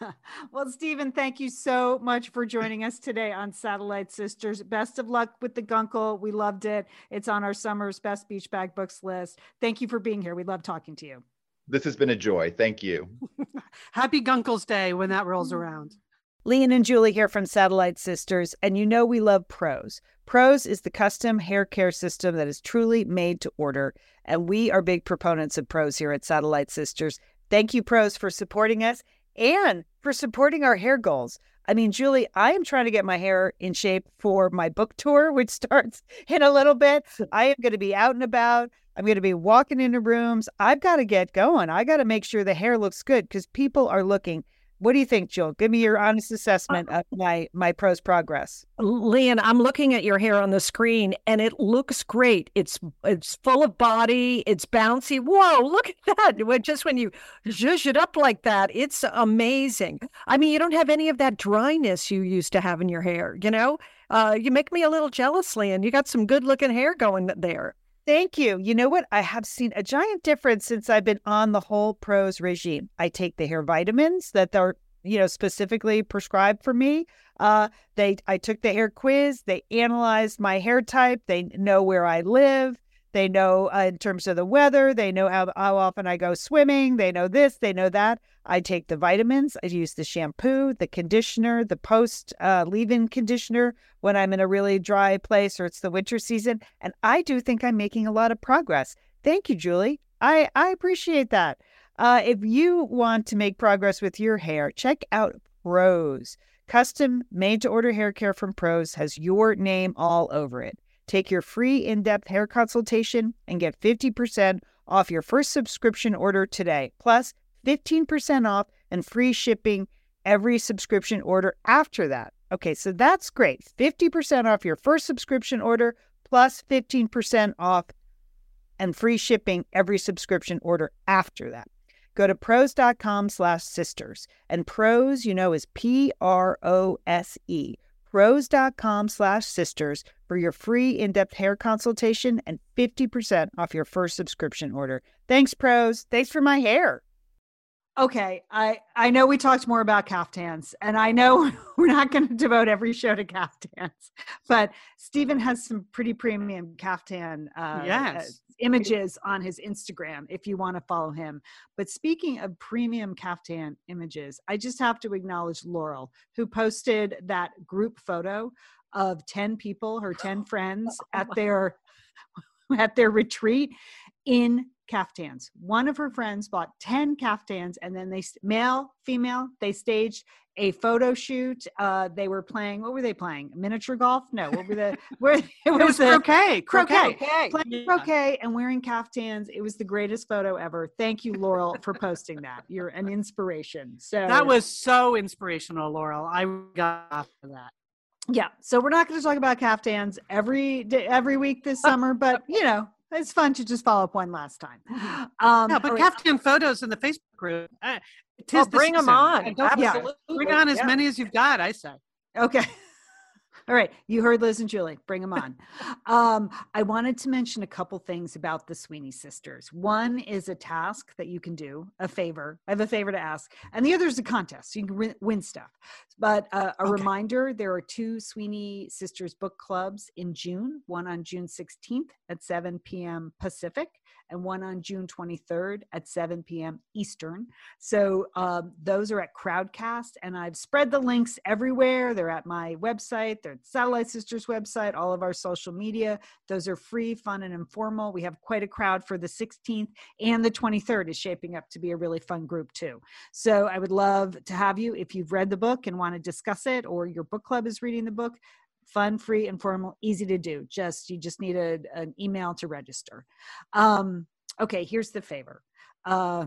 <laughs> Well, Steven, thank you so much for joining us today on Satellite Sisters. Best of luck with the Guncle. We loved it. It's on our summer's best beach bag books list. Thank you for being here. We love talking to you. This has been a joy. Thank you. <laughs> Happy Guncle's Day when that rolls around. Lian and Julie here from Satellite Sisters, and you know we love Prose. Prose is the custom hair care system that is truly made to order, and we are big proponents of Prose here at Satellite Sisters. Thank you, Prose, for supporting us and for supporting our hair goals. I mean, Julie, I am trying to get my hair in shape for my book tour, <laughs> which starts in a little bit. I am going to be out and about. I'm going to be walking into rooms. I've got to get going. I got to make sure the hair looks good because people are looking what do you think, Jill? Give me your honest assessment of my my Prose progress. Lian, I'm looking at your hair on the screen and it looks great. It's it's full of body, it's bouncy. Whoa, look at that. Just when you zhuzh it up like that, it's amazing. I mean, you don't have any of that dryness you used to have in your hair, you know? Uh, you make me a little jealous, Lian. You got some good looking hair going there. Thank you. You know what? I have seen a giant difference since I've been on the whole Prose regime. I take the hair vitamins that are, you know, specifically prescribed for me. Uh, they, I took the hair quiz. They analyzed my hair type. They know where I live. They know uh, in terms of the weather. They know how, how often I go swimming. They know this. They know that. I take the vitamins. I use the shampoo, the conditioner, the post uh, leave in conditioner when I'm in a really dry place or it's the winter season. And I do think I'm making a lot of progress. Thank you, Julie. I, I appreciate that. Uh, if you want to make progress with your hair, check out Prose. Custom made to order hair care from Prose has your name all over it. Take your free in depth hair consultation and get 50% off your first subscription order today. Plus, 15% off and free shipping every subscription order after that. Okay, so that's great. 50% off your first subscription order plus 15% off and free shipping every subscription order after that. Go to prose.com slash sisters. And prose, you know, is P R O S E. Prose.com slash sisters for your free in depth hair consultation and 50% off your first subscription order. Thanks, Prose. Thanks for my hair okay i i know we talked more about caftans and i know <laughs> we're not going to devote every show to caftans but steven has some pretty premium caftan uh, yes. uh, images on his instagram if you want to follow him but speaking of premium caftan images i just have to acknowledge laurel who posted that group photo of 10 people her 10 <laughs> friends at their <laughs> at their retreat in caftans. One of her friends bought 10 caftans and then they, male, female, they staged a photo shoot. Uh, they were playing, what were they playing? Miniature golf? No, what were the, <laughs> where <laughs> it was, it was the, croquet, croquet, croquet. Playing yeah. croquet and wearing caftans. It was the greatest photo ever. Thank you, Laurel, for posting that. You're an inspiration. So that was so inspirational, Laurel. I got for that. Yeah. So we're not going to talk about caftans every day, every week this <laughs> summer, but you know, it's fun to just follow up one last time. <laughs> Um, no, but right. Caftan photos in the Facebook group. Uh, oh, bring them on. Yeah. Bring on as yeah. many as you've got, I say. Okay. All right, you heard Liz and Julie. Bring them on. um, I wanted to mention a couple things about the Sweeney sisters. One is a task that you can do, a favor. I have a favor to ask, and the other is a contest. So you can win stuff. But uh, a okay. reminder: there are two Sweeney sisters book clubs in June. One on June 16th at 7 p.m. Pacific, and one on June 23rd at 7 p.m. Eastern. So um, those are at Crowdcast, and I've spread the links everywhere. They're at my website, they're at Satellite Sisters website, all of our social media. Those are free, fun, and informal. We have quite a crowd for the 16th, and the 23rd is shaping up to be a really fun group too. So I would love to have you if you've read the book and want to discuss it, or your book club is reading the book fun free informal easy to do. Just you just need a, an email to register. Um, okay here's the favor. Uh,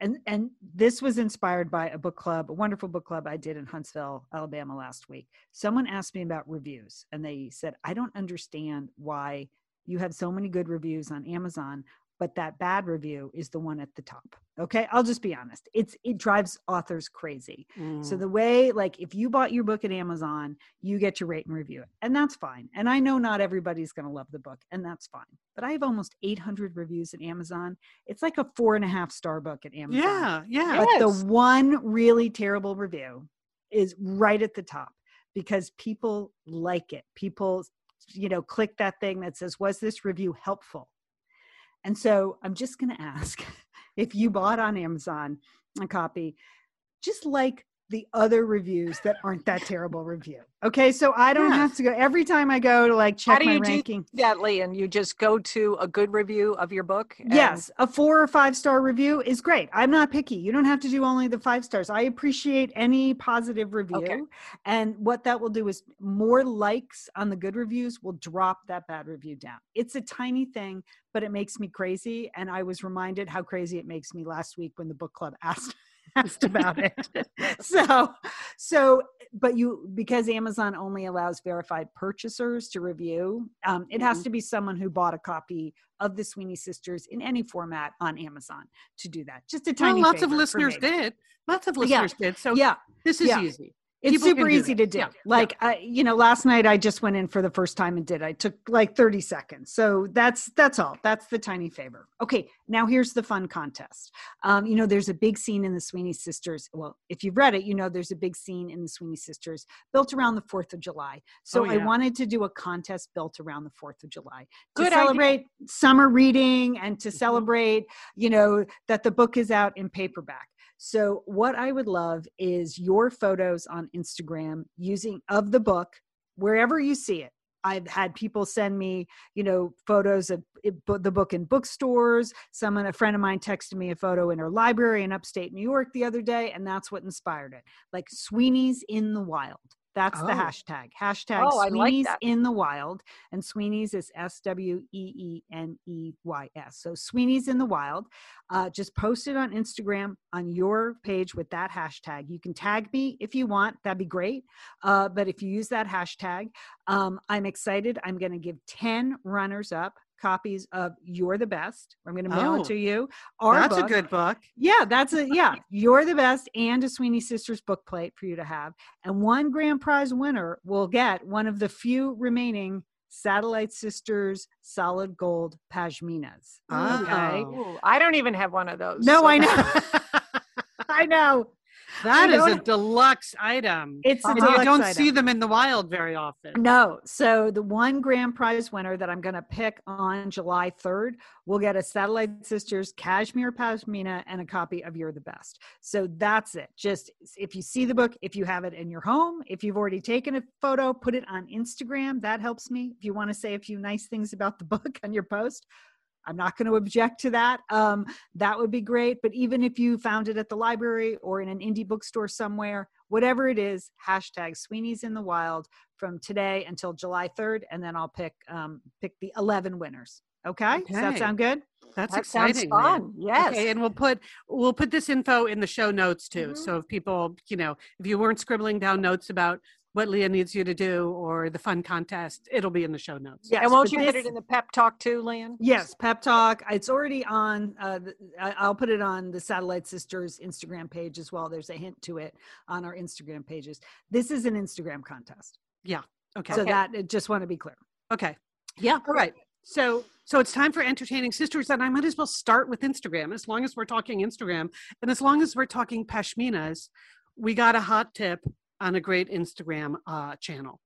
and and this was inspired by a book club a wonderful book club i did in huntsville alabama last week. Someone asked me about reviews and they said i don't understand why you have so many good reviews on amazon but that bad review is the one at the top okay? I'll just be honest it's it drives authors crazy. Mm. so the way like if you bought your book at amazon you get to rate and review it and that's fine and i know not everybody's going to love the book and that's fine but i have almost 800 reviews at amazon. It's like a four and a half star book at amazon. Yeah yeah. But yes. the one really terrible review is right at the top because people like it. People you know click that thing that says was this review helpful and so I'm just going to ask <laughs> if you bought on Amazon a copy, just like the other reviews that aren't that terrible review. Okay, so I don't have to go every time I go to like check How do my you ranking. Do that, Lian, you just go to a good review of your book. And- yes, a four or five star review is great. I'm not picky. You don't have to do only the five stars. I appreciate any positive review, okay. and what that will do is more likes on the good reviews will drop that bad review down. It's a tiny thing, but it makes me crazy, and I was reminded how crazy it makes me last week when the book club <laughs> asked asked about it. <laughs> so, so, but you, because Amazon only allows verified purchasers to review, um, it mm-hmm. has to be someone who bought a copy of the Sweeney Sisters in any format on Amazon to do that. Just a tiny. Well, lots of listeners did. Lots of listeners yeah. did. So yeah, this is yeah. easy. It's super easy to do. Yeah, Like, I, you know, last night I just went in for the first time and did. I took like 30 seconds. So that's that's all. That's the tiny favor. Okay, now here's the fun contest. Um, you know, there's a big scene in the Sweeney Sisters. Well, if you've read it, you know there's a big scene in the Sweeney Sisters built around the 4th of July. So Oh, I wanted to do a contest built around the 4th of July to Good idea. celebrate summer reading and to Mhm. celebrate, you know, that the book is out in paperback. So what I would love is your photos on Instagram using of the book wherever you see it. I've had people send me, you know, photos of it, the book in bookstores. Someone, a friend of mine, texted me a photo in her library in upstate New York the other day, and that's what inspired it. Like Sweeney's in the wild. That's the Oh. hashtag. Hashtag Oh, I like Sweeney's in the wild. And Sweeney's is S W E E N E Y S. So Sweeney's in the wild. Uh, just post it on Instagram on your page with that hashtag. You can tag me if you want. That'd be great. Uh, but if you use that hashtag, um, I'm excited. I'm going to give 10 runners up copies of You're the Best. I'm going to mail Oh, it to you. Our That's a good book. Yeah, that's a yeah. <laughs> You're the best, and a Sweeney Sisters book plate for you to have. And one grand prize winner will get one of the few remaining Satellite Sisters solid gold pashminas. Okay. Oh. Ooh, I don't even have one of those. No, so- <laughs> <laughs> I know. I know. That is a deluxe item. It's a and you don't item. see them in the wild very often. No. So the one grand prize winner that I'm going to pick on July 3rd will get a Satellite Sisters cashmere pashmina and a copy of You're the Best. So that's it. Just if you see the book, if you have it in your home, if you've already taken a photo, put it on Instagram. That helps me. If you want to say a few nice things about the <laughs> book on your post, I'm not going to object to that. Um, that would be great. But even if you found it at the library or in an indie bookstore somewhere, whatever it is, hashtag Sweeney's in the Wild from today until July 3rd, and then I'll pick um, pick the 11 winners. Okay, does that sound good? That's That sounds exciting. Lynn. fun. Yes. Okay, and we'll put we'll put this info in the show notes too. Mhm. So if people, you know, if you weren't scribbling down notes about what Leah needs you to do or the fun contest, it'll be in the show notes. Yes, and won't but you put it in the pep talk too, Lynn? Yes, pep talk. It's already on. Uh, the- I- I'll put it on the Satellite Sisters Instagram page as well. There's a hint to it on our Instagram pages. This is an Instagram contest, Yeah. Okay. so Okay. that I just want to be clear. okay. Yeah. All right. So so it's time for entertaining sisters, and I might as well start with Instagram. As long as we're talking Instagram, and as long as we're talking pashminas, we got a hot tip on a great Instagram uh, channel,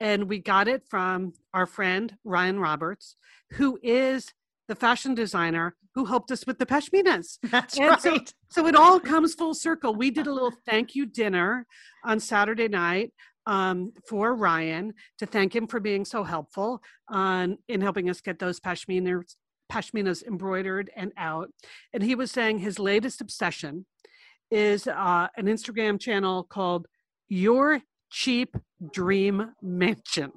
and we got it from our friend Ryan Roberts, who is the fashion designer who helped us with the pashminas. <laughs> That's And so- right. So it all comes full circle. We did a little thank you dinner on Saturday night um, for Ryan to thank him for being so helpful on in helping us get those pashminas pashminas embroidered and out. And he was saying his latest obsession is uh, an Instagram channel called Your Cheap Dream Mansion.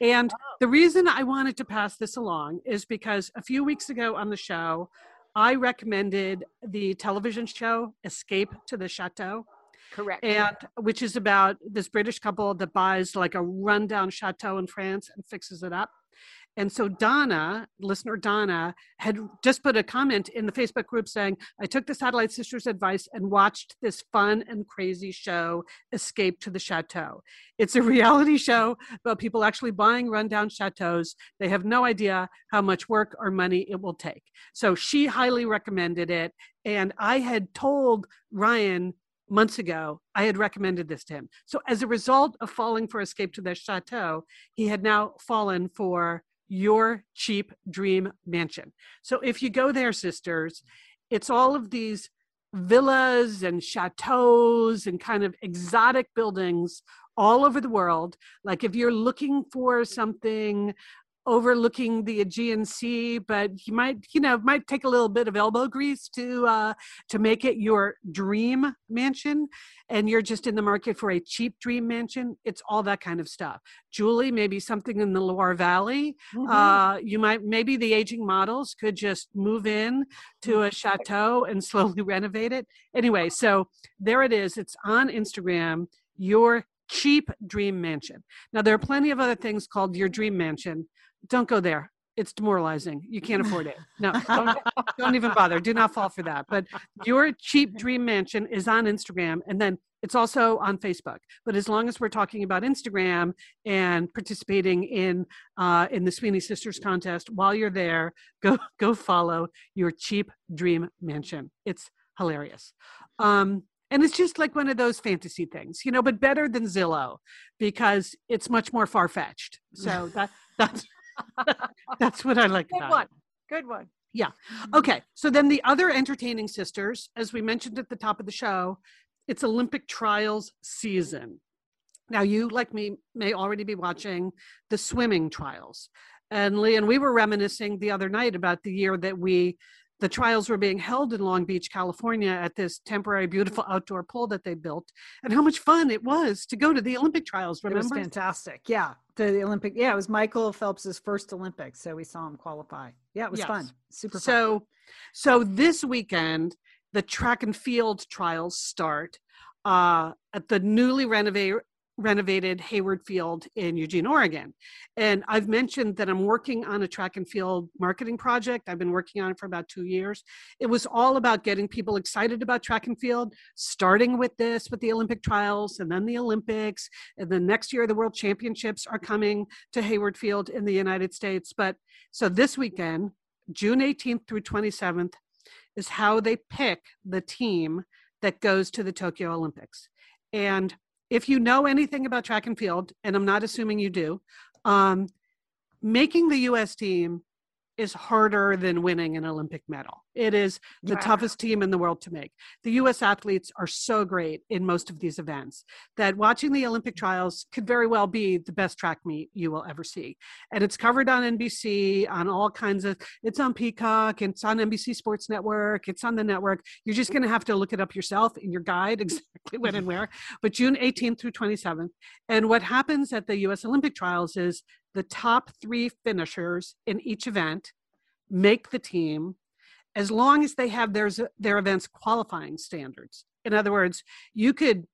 And the reason I wanted to pass this along is because a few weeks ago on the show, I recommended the television show Escape to the Chateau, Correct. and which is about this British couple that buys like a rundown chateau in France and fixes it up. And so Donna, listener Donna, had just put a comment in the Facebook group saying, I took the Satellite Sisters advice and watched this fun and crazy show, Escape to the Chateau. It's a <laughs> reality show about people actually buying rundown chateaus. They have no idea how much work or money it will take. So she highly recommended it. And I had told Ryan months ago, I had recommended this to him. So as a result of falling for Escape to the Chateau, he had now fallen for your cheap dream mansion. So if you go there, sisters, it's all of these villas and chateaus and kind of exotic buildings all over the world. Like if you're looking for something overlooking the Aegean Sea, but you might, you know, might take a little bit of elbow grease to uh, to make it your dream mansion, and you're just in the market for a cheap dream mansion. It's all that kind of stuff. Julie, maybe something in the Loire Valley. Mhm. Uh, you might maybe the aging models could just move in to a chateau and <laughs> slowly renovate it. Anyway, so there it is. It's on Instagram. Your cheap dream mansion. Now there are plenty of other things called your dream mansion. Don't go there. It's demoralizing. You can't <laughs> afford it. No, don't, don't even bother. Do not fall for that. But your cheap dream mansion is on Instagram, and then It's also on Facebook. But as long as we're talking about Instagram and participating in uh, in the Sweeney Sisters contest, while you're there, go go follow your cheap dream mansion. It's hilarious. Um, and it's just like one of those fantasy things, you know, but better than Zillow because it's much more far fetched. So <laughs> that that's that's what I like Good about one. it. Good one. Yeah. Mm-hmm. Okay. So then the other entertaining sisters, as we mentioned at the top of the show, it's Olympic trials season. Now, you, like me, may already be watching the swimming trials. And Lee and we were reminiscing the other night about the year that we, the trials were being held in Long Beach, California at this temporary, beautiful outdoor pool that they built, and how much fun it was to go to the Olympic trials. Remember, It was fantastic. Yeah. The, the Olympic. Yeah. It was Michael Phelps's first Olympics. So we saw him qualify. Yeah. It was Yes. fun. Super fun. So, so this weekend, the track and field trials start uh, at the newly renovated renovated Hayward Field in Eugene, Oregon. And I've mentioned that I'm working on a track and field marketing project. I've been working on it for about two years. It was all about getting people excited about track and field, starting with this, with the Olympic trials, and then the Olympics. And then next year, the World Championships are coming to Hayward Field in the United States. But so this weekend, June 18th through 27th, is how they pick the team that goes to the Tokyo Olympics. And if you know anything about track and field, and I'm not assuming you do, um, making the US team is harder than winning an Olympic medal. It is the Wow. toughest team in the world to make. The US athletes are so great in most of these events that watching the Olympic trials could very well be the best track meet you will ever see. And it's covered on NBC, on all kinds of, it's on Peacock, it's on NBC Sports Network, it's on the network. You're just going to have to look it up yourself in your guide <laughs> exactly when and where. But June 18th through 27th. And what happens at the US Olympic trials is the top three finishers in each event make the team as long as they have their, their events qualifying standards. In other words, you could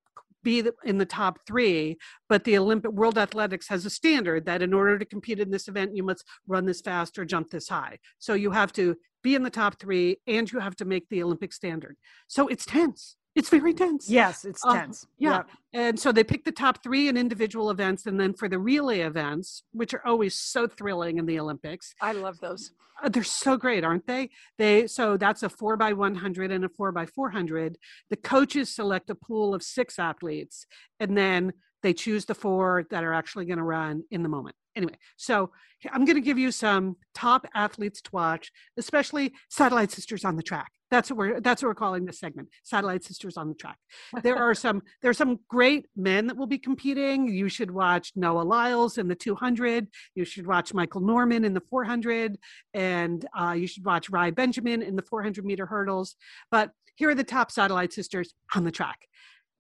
be in the top three, but the Olympic World Athletics has a standard that in order to compete in this event, you must run this fast or jump this high. So you have to be in the top three and you have to make the Olympic standard. So it's tense. It's very tense. yes, it's Uh, tense. yeah. Yep. And so they pick the top three in individual events. And then for the relay events, which are always so thrilling in the Olympics, I love those. uh, they're so great, aren't they? They so that's a four by one hundred and a four by four hundred. The coaches select a pool of six athletes, and then they choose the four that are actually going to run in the moment. Anyway, so I'm going to give you some top athletes to watch, especially Satellite Sisters on the track. That's what we're that's what we're calling this segment, Satellite Sisters on the track. There are some there are some great men that will be competing. You should watch Noah Lyles in the 200. You should watch Michael Norman in the 400 and uh, you should watch Rai Benjamin in the 400 meter hurdles. But here are the top satellite sisters on the track.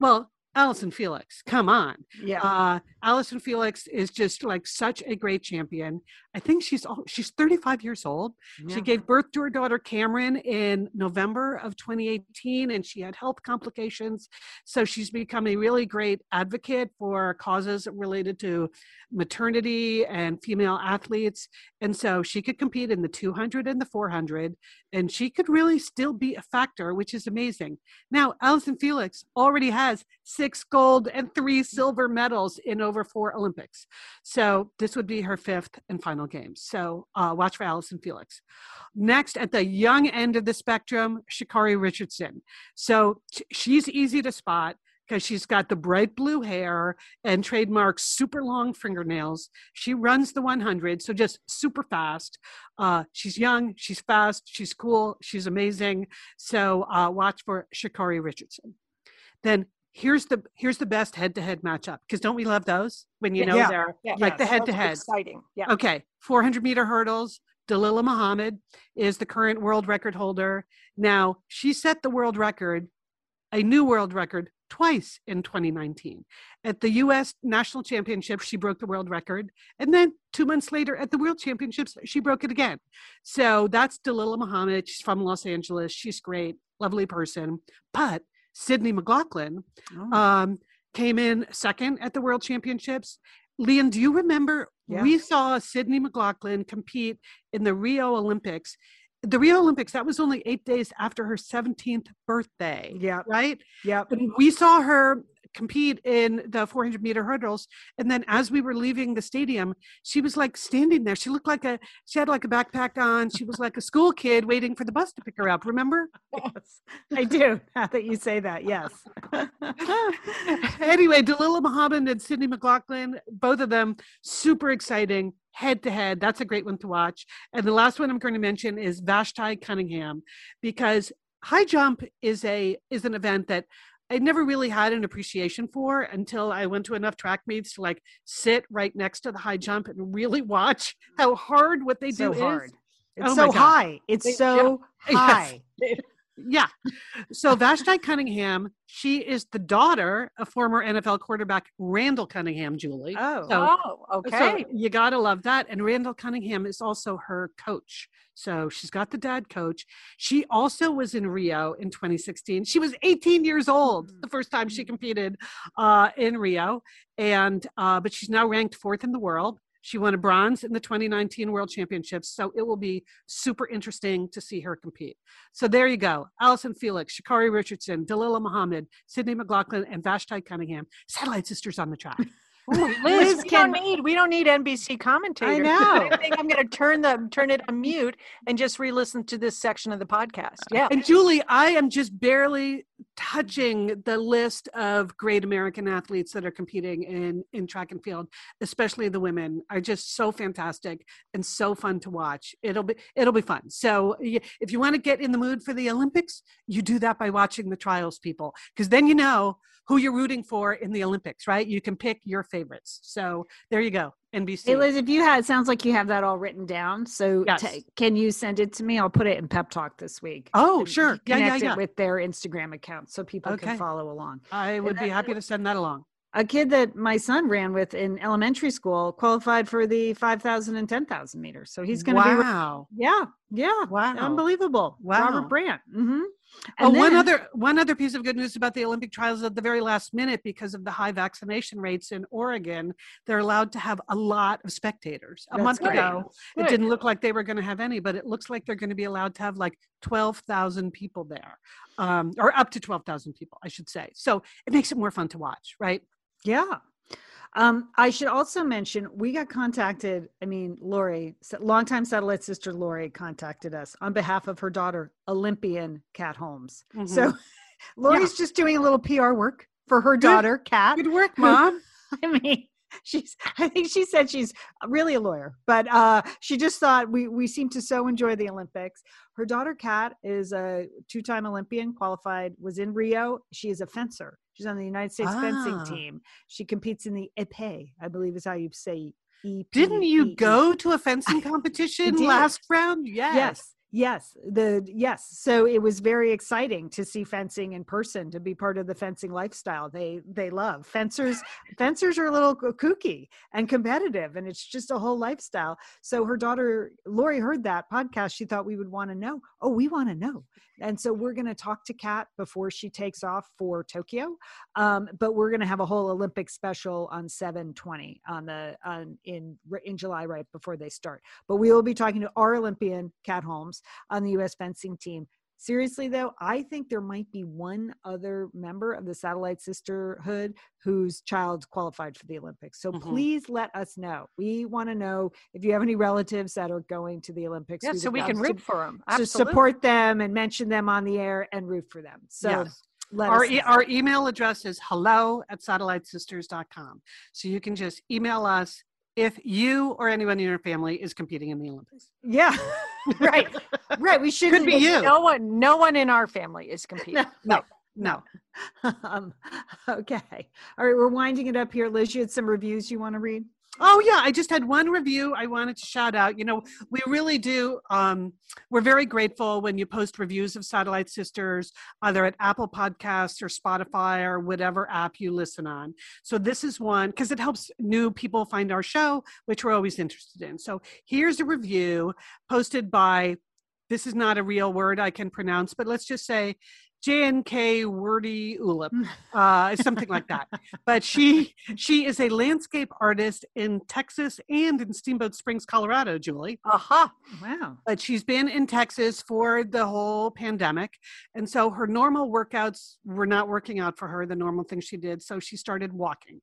Well, Allison Felix, come on. Yeah. Uh, Allison Felix is just like such a great champion. I think she's oh, she's 35 years old. Yeah. She gave birth to her daughter Cameron in November of 2018, and she had health complications. So she's become a really great advocate for causes related to maternity and female athletes. And so she could compete in the 200 and the 400, and she could really still be a factor, which is amazing. Now, Allison Felix already has six gold and three silver medals in over four Olympics. So this would be her fifth and final games. So uh, watch for Allison Felix. Next, at the young end of the spectrum, Sha'Carri Richardson. So sh- she's easy to spot because she's got the bright blue hair and trademark super long fingernails. She runs the 100, so just super fast. Uh, she's young, she's fast, she's cool, she's amazing. So uh, watch for Sha'Carri Richardson. Then here's the here's the best head-to-head matchup because don't we love those when you know Yeah. they're Yeah. like the head-to-head. Exciting. Yeah. Okay, 400 meter hurdles. Dalilah Muhammad is the current world record holder. Now, she set the world record, a new world record, twice in 2019. At the US National Championship, she broke the world record. And then two months later at the World Championships, she broke it again. So that's Dalilah Muhammad. She's from Los Angeles. She's great, lovely person. But Sydney McLaughlin Oh. um, came in second at the World Championships. Leon, do you remember Yeah. we saw Sydney McLaughlin compete in the Rio Olympics? The Rio Olympics, that was only eight days after her 17th birthday, yeah. right? Yeah. We saw her compete in the 400 meter hurdles. And then as we were leaving the stadium, she was like standing there. She looked like a, she had like a backpack on. She was like a school kid waiting for the bus to pick her up. Remember? Yes, <laughs> I do. Now that you say that, yes. <laughs> anyway, Dalilah Muhammad and Sydney McLaughlin, both of them super exciting head to head. That's a great one to watch. And the last one I'm going to mention is Vashti Cunningham because high jump is a is an event that I never really had an appreciation for until I went to enough track meets to like sit right next to the high jump and really <laughs> watch how hard what they so do hard. is. It's Oh so high. It's They- so <laughs> Yes. high. <laughs> Yeah. So Vashti Cunningham, she is the daughter of former NFL quarterback Randall Cunningham, Julie. Oh, So- Oh, okay. So you got to love that. And Randall Cunningham is also her coach. So she's got the dad coach. She also was in Rio in 2016. She was 18 years old the first time she competed uh, in Rio. And, uh, but she's now ranked fourth in the world. She won a bronze in the 2019 World Championships. So it will be super interesting to see her compete. So there you go. Allison Felix, Sha'Carri Richardson, Dalilah Muhammad, Sydney McLaughlin, and Vashti Cunningham, satellite sisters on the track. Ooh, <laughs> Liz, we can- don't need we don't need NBC commentators. <laughs> know. I think I'm going to turn the turn it on mute and just re-listen to this section of the podcast. Yeah. And Julie, I am just barely touching the list of great American athletes that are competing in in track and field, especially the women are just so fantastic and so fun to watch. It'll be it'll be fun. So if you want to get in the mood for the Olympics, you do that by watching the trials people because then you know who you're rooting for in the Olympics, right? You can pick your favorites. So there you go. NBC. Hey Liz, if you had, it sounds like you have that all written down. So Yes. ta- can you send it to me? I'll put it in Pep Talk this week. Oh, and sure. Yeah, yeah, connect it yeah. with their Instagram account so people Okay. can follow along. I would be then- happy to send that along. A kid that my son ran with in elementary school qualified for the 5,000 and 10,000 meters. So he's going to be, wow. yeah, yeah, Wow. unbelievable. Wow. Robert Brandt. Mm-hmm. Hmm Oh, one other one other piece of good news about the Olympic trials at the very last minute, because of the high vaccination rates in Oregon, they're allowed to have a lot of spectators. A month great. ago, it didn't look like they were going to have any, but it looks like they're going to be allowed to have like twelve thousand people there, um, or up to twelve thousand people, I should say. So it makes it more fun to watch, right? Yeah. Um, I should also mention we got contacted. I mean, Lori, longtime satellite sister Lori contacted us on behalf of her daughter, Olympian Kat Holmes. Mhm. So <laughs> Lori's just doing a little PR work for her daughter, Kat. good work, mom. <laughs> I mean, <laughs> she's I think she said she's really a lawyer, but uh she just thought we we seem to so enjoy the Olympics. Her daughter Kat is a two-time Olympian, qualified, was in Rio. She is a fencer. She's on the United States Ah. fencing team. She competes in the épée, I believe is how you say E Didn't you go to a fencing competition last round? Yes. Yes. Yes, the yes. So it was very exciting to see fencing in person, to be part of the fencing lifestyle. They they love fencers. <laughs> fencers are a little kooky and competitive, and it's just a whole lifestyle. So her daughter Lori heard that podcast. She thought we would want to know. Oh, we want to know, and so we're going to talk to Kat before she takes off for Tokyo. Um, but we're going to have a whole Olympic special on 720 on the on in in July, right before they start. But we will be talking to our Olympian Kat Holmes on the U.S. fencing team. Seriously, though, I think there might be one other member of the Satellite Sisterhood whose child qualified for the Olympics. So Mhm. please let us know. We want to know if you have any relatives that are going to the Olympics. Yeah, so we can love to- root for them. to support them and mention them on the air and root for them. So Yes. let our, us e- our email address is hello at satellitesisters.com. So you can just email us if you or anyone in your family is competing in the Olympics. yeah, <laughs> right, right. We should Could be you. No one, no one in our family is competing. No, no. <laughs> um, <laughs> okay. All right, we're winding it up here. Liz, you had some reviews you want to read? Oh yeah, I just had one review I wanted to shout out. You know, we really do um we're very grateful when you post reviews of Satellite Sisters either at Apple Podcasts or Spotify or whatever app you listen on. So this is one because it helps new people find our show, which we're always interested in. So here's a review posted by this is not a real word I can pronounce, but let's just say JNK wordy ulip, uh, something like that. But she <laughs> she is a landscape artist in Texas and in Steamboat Springs, Colorado. Julie, Aha. Wow. but she's been in Texas for the whole pandemic, and so her normal workouts were not working out for her. The normal thing she did, so she started walking,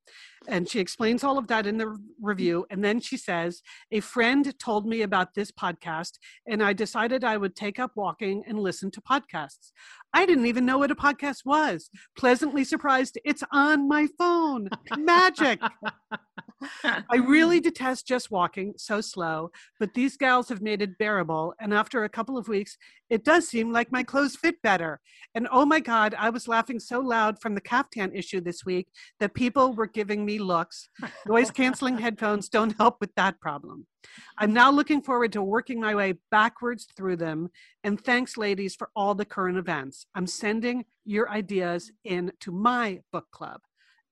and she explains all of that in the review. And then she says, "A friend told me about this podcast, and I decided I would take up walking and listen to podcasts. I didn't even know what a podcast was. Pleasantly surprised, it's on my phone. Magic. <laughs> I really detest just walking so slow, but these gals have made it bearable. And after a couple of weeks, it does seem like my clothes fit better. And oh my God, I was laughing so loud from the caftan issue this week that people were giving me looks. Noise canceling <laughs> headphones don't help with that problem. I'm now looking forward to working my way backwards through them. And thanks, ladies, for all the current events. I'm sending your ideas in to my book club,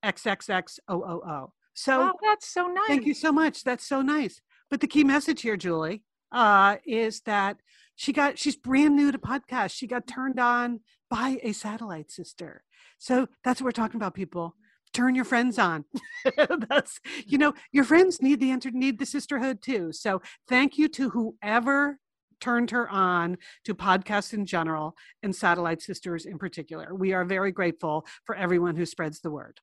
XXXOOO. So Oh, that's so nice. thank you so much. That's so nice. But the key message here, Julie, uh, is that she got she's brand new to podcast. She got turned on by a satellite sister. So that's what we're talking about, people. Turn your friends on. <laughs> that's you know, your friends need the need the sisterhood too. So thank you to whoever turned her on to podcasts in general and satellite sisters in particular. We are very grateful for everyone who spreads the word.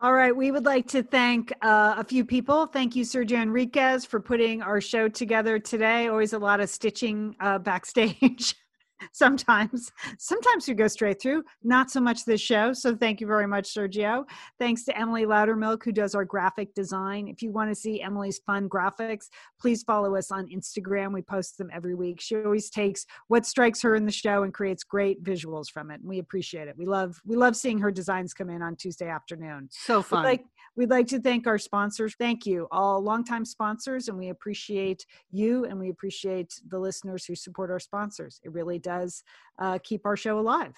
All right, we would like to thank uh, a few people. Thank you, Sergio Enriquez, for putting our show together today. Always a lot of stitching uh, backstage. <laughs> <laughs> sometimes, sometimes we go straight through. Not so much this show. So thank you very much, Sergio. Thanks to Emily Loudermilk, who does our graphic design. If you want to see Emily's fun graphics, please follow us on Instagram. We post them every week. She always takes what strikes her in the show and creates great visuals from it. And we appreciate it. We love we love seeing her designs come in on Tuesday afternoon. So We'd fun. like, we'd like to thank our sponsors. Thank you, all longtime sponsors, and we appreciate you and we appreciate the listeners who support our sponsors. It really does uh, keep our show alive.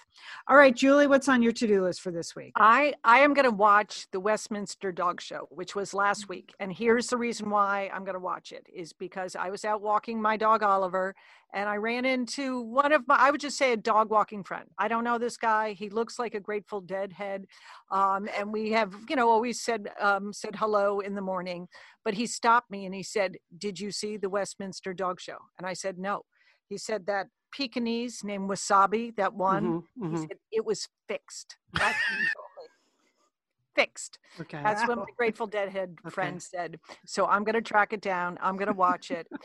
All right, Julie, what's on your to do list for this week? I I am going to watch the Westminster Dog Show, which was last week, and here's the reason why I'm going to watch it is because I was out walking my dog Oliver, and I ran into one of my I would just say a dog walking friend. I don't know this guy. He looks like a Grateful Dead head, um, and we have you know always said um, said hello in the morning. But he stopped me and he said, "Did you see the Westminster Dog Show?" And I said, "No." He said that Pekingese named Wasabi, that one. Mhm, He mhm. said it was fixed. That's <laughs> what he told me. Fixed. Okay. That's what my Grateful Dead head <laughs> Okay. friend said. So I'm going to track it down. I'm going to watch it. <laughs>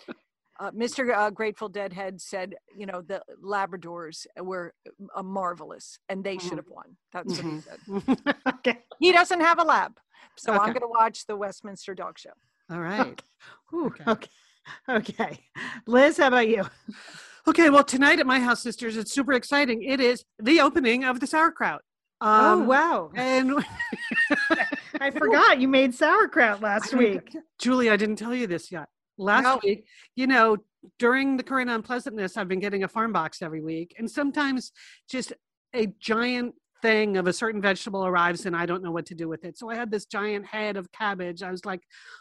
Uh, Mr. Uh, Grateful Dead head said, you know, the Labradors were uh, marvelous and they should Mhm. have won. That's what he Mhm. said. Okay. He doesn't have a lab. So I'm going to watch the Westminster Dog Show. All right. Whew, Okay. okay. Okay. Liz, how about you? Okay, well, tonight at my house, sisters, it's super exciting. It is the opening of the sauerkraut. oh, Um, wow. And <laughs> I forgot you made sauerkraut last week. Julie, I didn't tell you this yet. Last No. week, you know, during the current unpleasantness, I've been getting a farm box every week. And sometimes just a giant thing of a certain vegetable arrives and I don't know what to do with it. So I had this giant head of cabbage. I was like,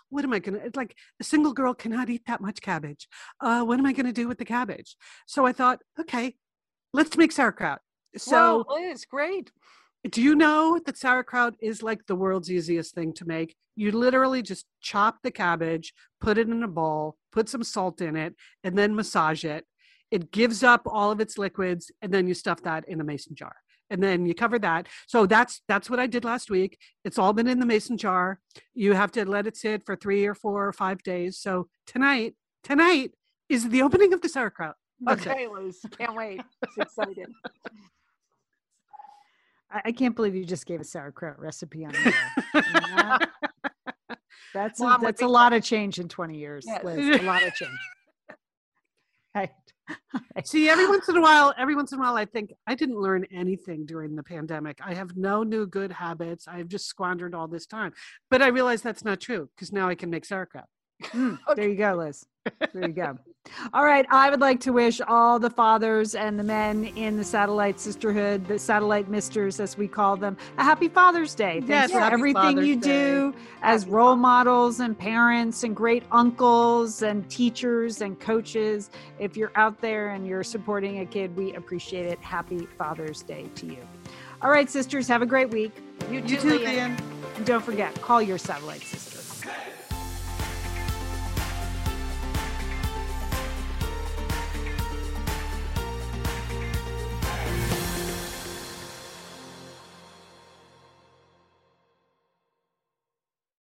what am I going to, it's like a single girl cannot eat that much cabbage. Uh, what am I going to do with the cabbage? So I thought, okay, let's make sauerkraut. So Whoa, Liz, great. do you know that sauerkraut is like the world's easiest thing to make? You literally just chop the cabbage, put it in a bowl, put some salt in it, and then massage it. It gives up all of its liquids, and then you stuff that in a mason jar. And then you cover that. So that's that's what I did last week. It's all been in the mason jar. You have to let it sit for three or four or five days. So tonight, tonight is the opening of the sauerkraut. That's it. Okay, Liz. Can't wait. It's excited. I, I can't believe you just gave a sauerkraut recipe on the air. I mean, that- That's a, Mom would that's a lot of change in 20 years, Yes. Liz. A lot of change. <laughs> <laughs> Right. See, every once in a while, every once in a while, I think I didn't learn anything during the pandemic. I have no new good habits. I've just squandered all this time. But I realize that's not true because now I can make sauerkraut. Mm, <laughs> There you go, Liz. There you go. All right. I would like to wish all the fathers and the men in the Satellite Sisterhood, the Satellite Misters, as we call them, a happy Father's Day. Thanks Yes, for everything Father's you Day. do as role models and parents and great uncles and teachers and coaches. If you're out there and you're supporting a kid, we appreciate it. Happy Father's Day to you. All right, sisters, have a great week. You You too, too, Lian. And don't forget, call your Satellite Sister.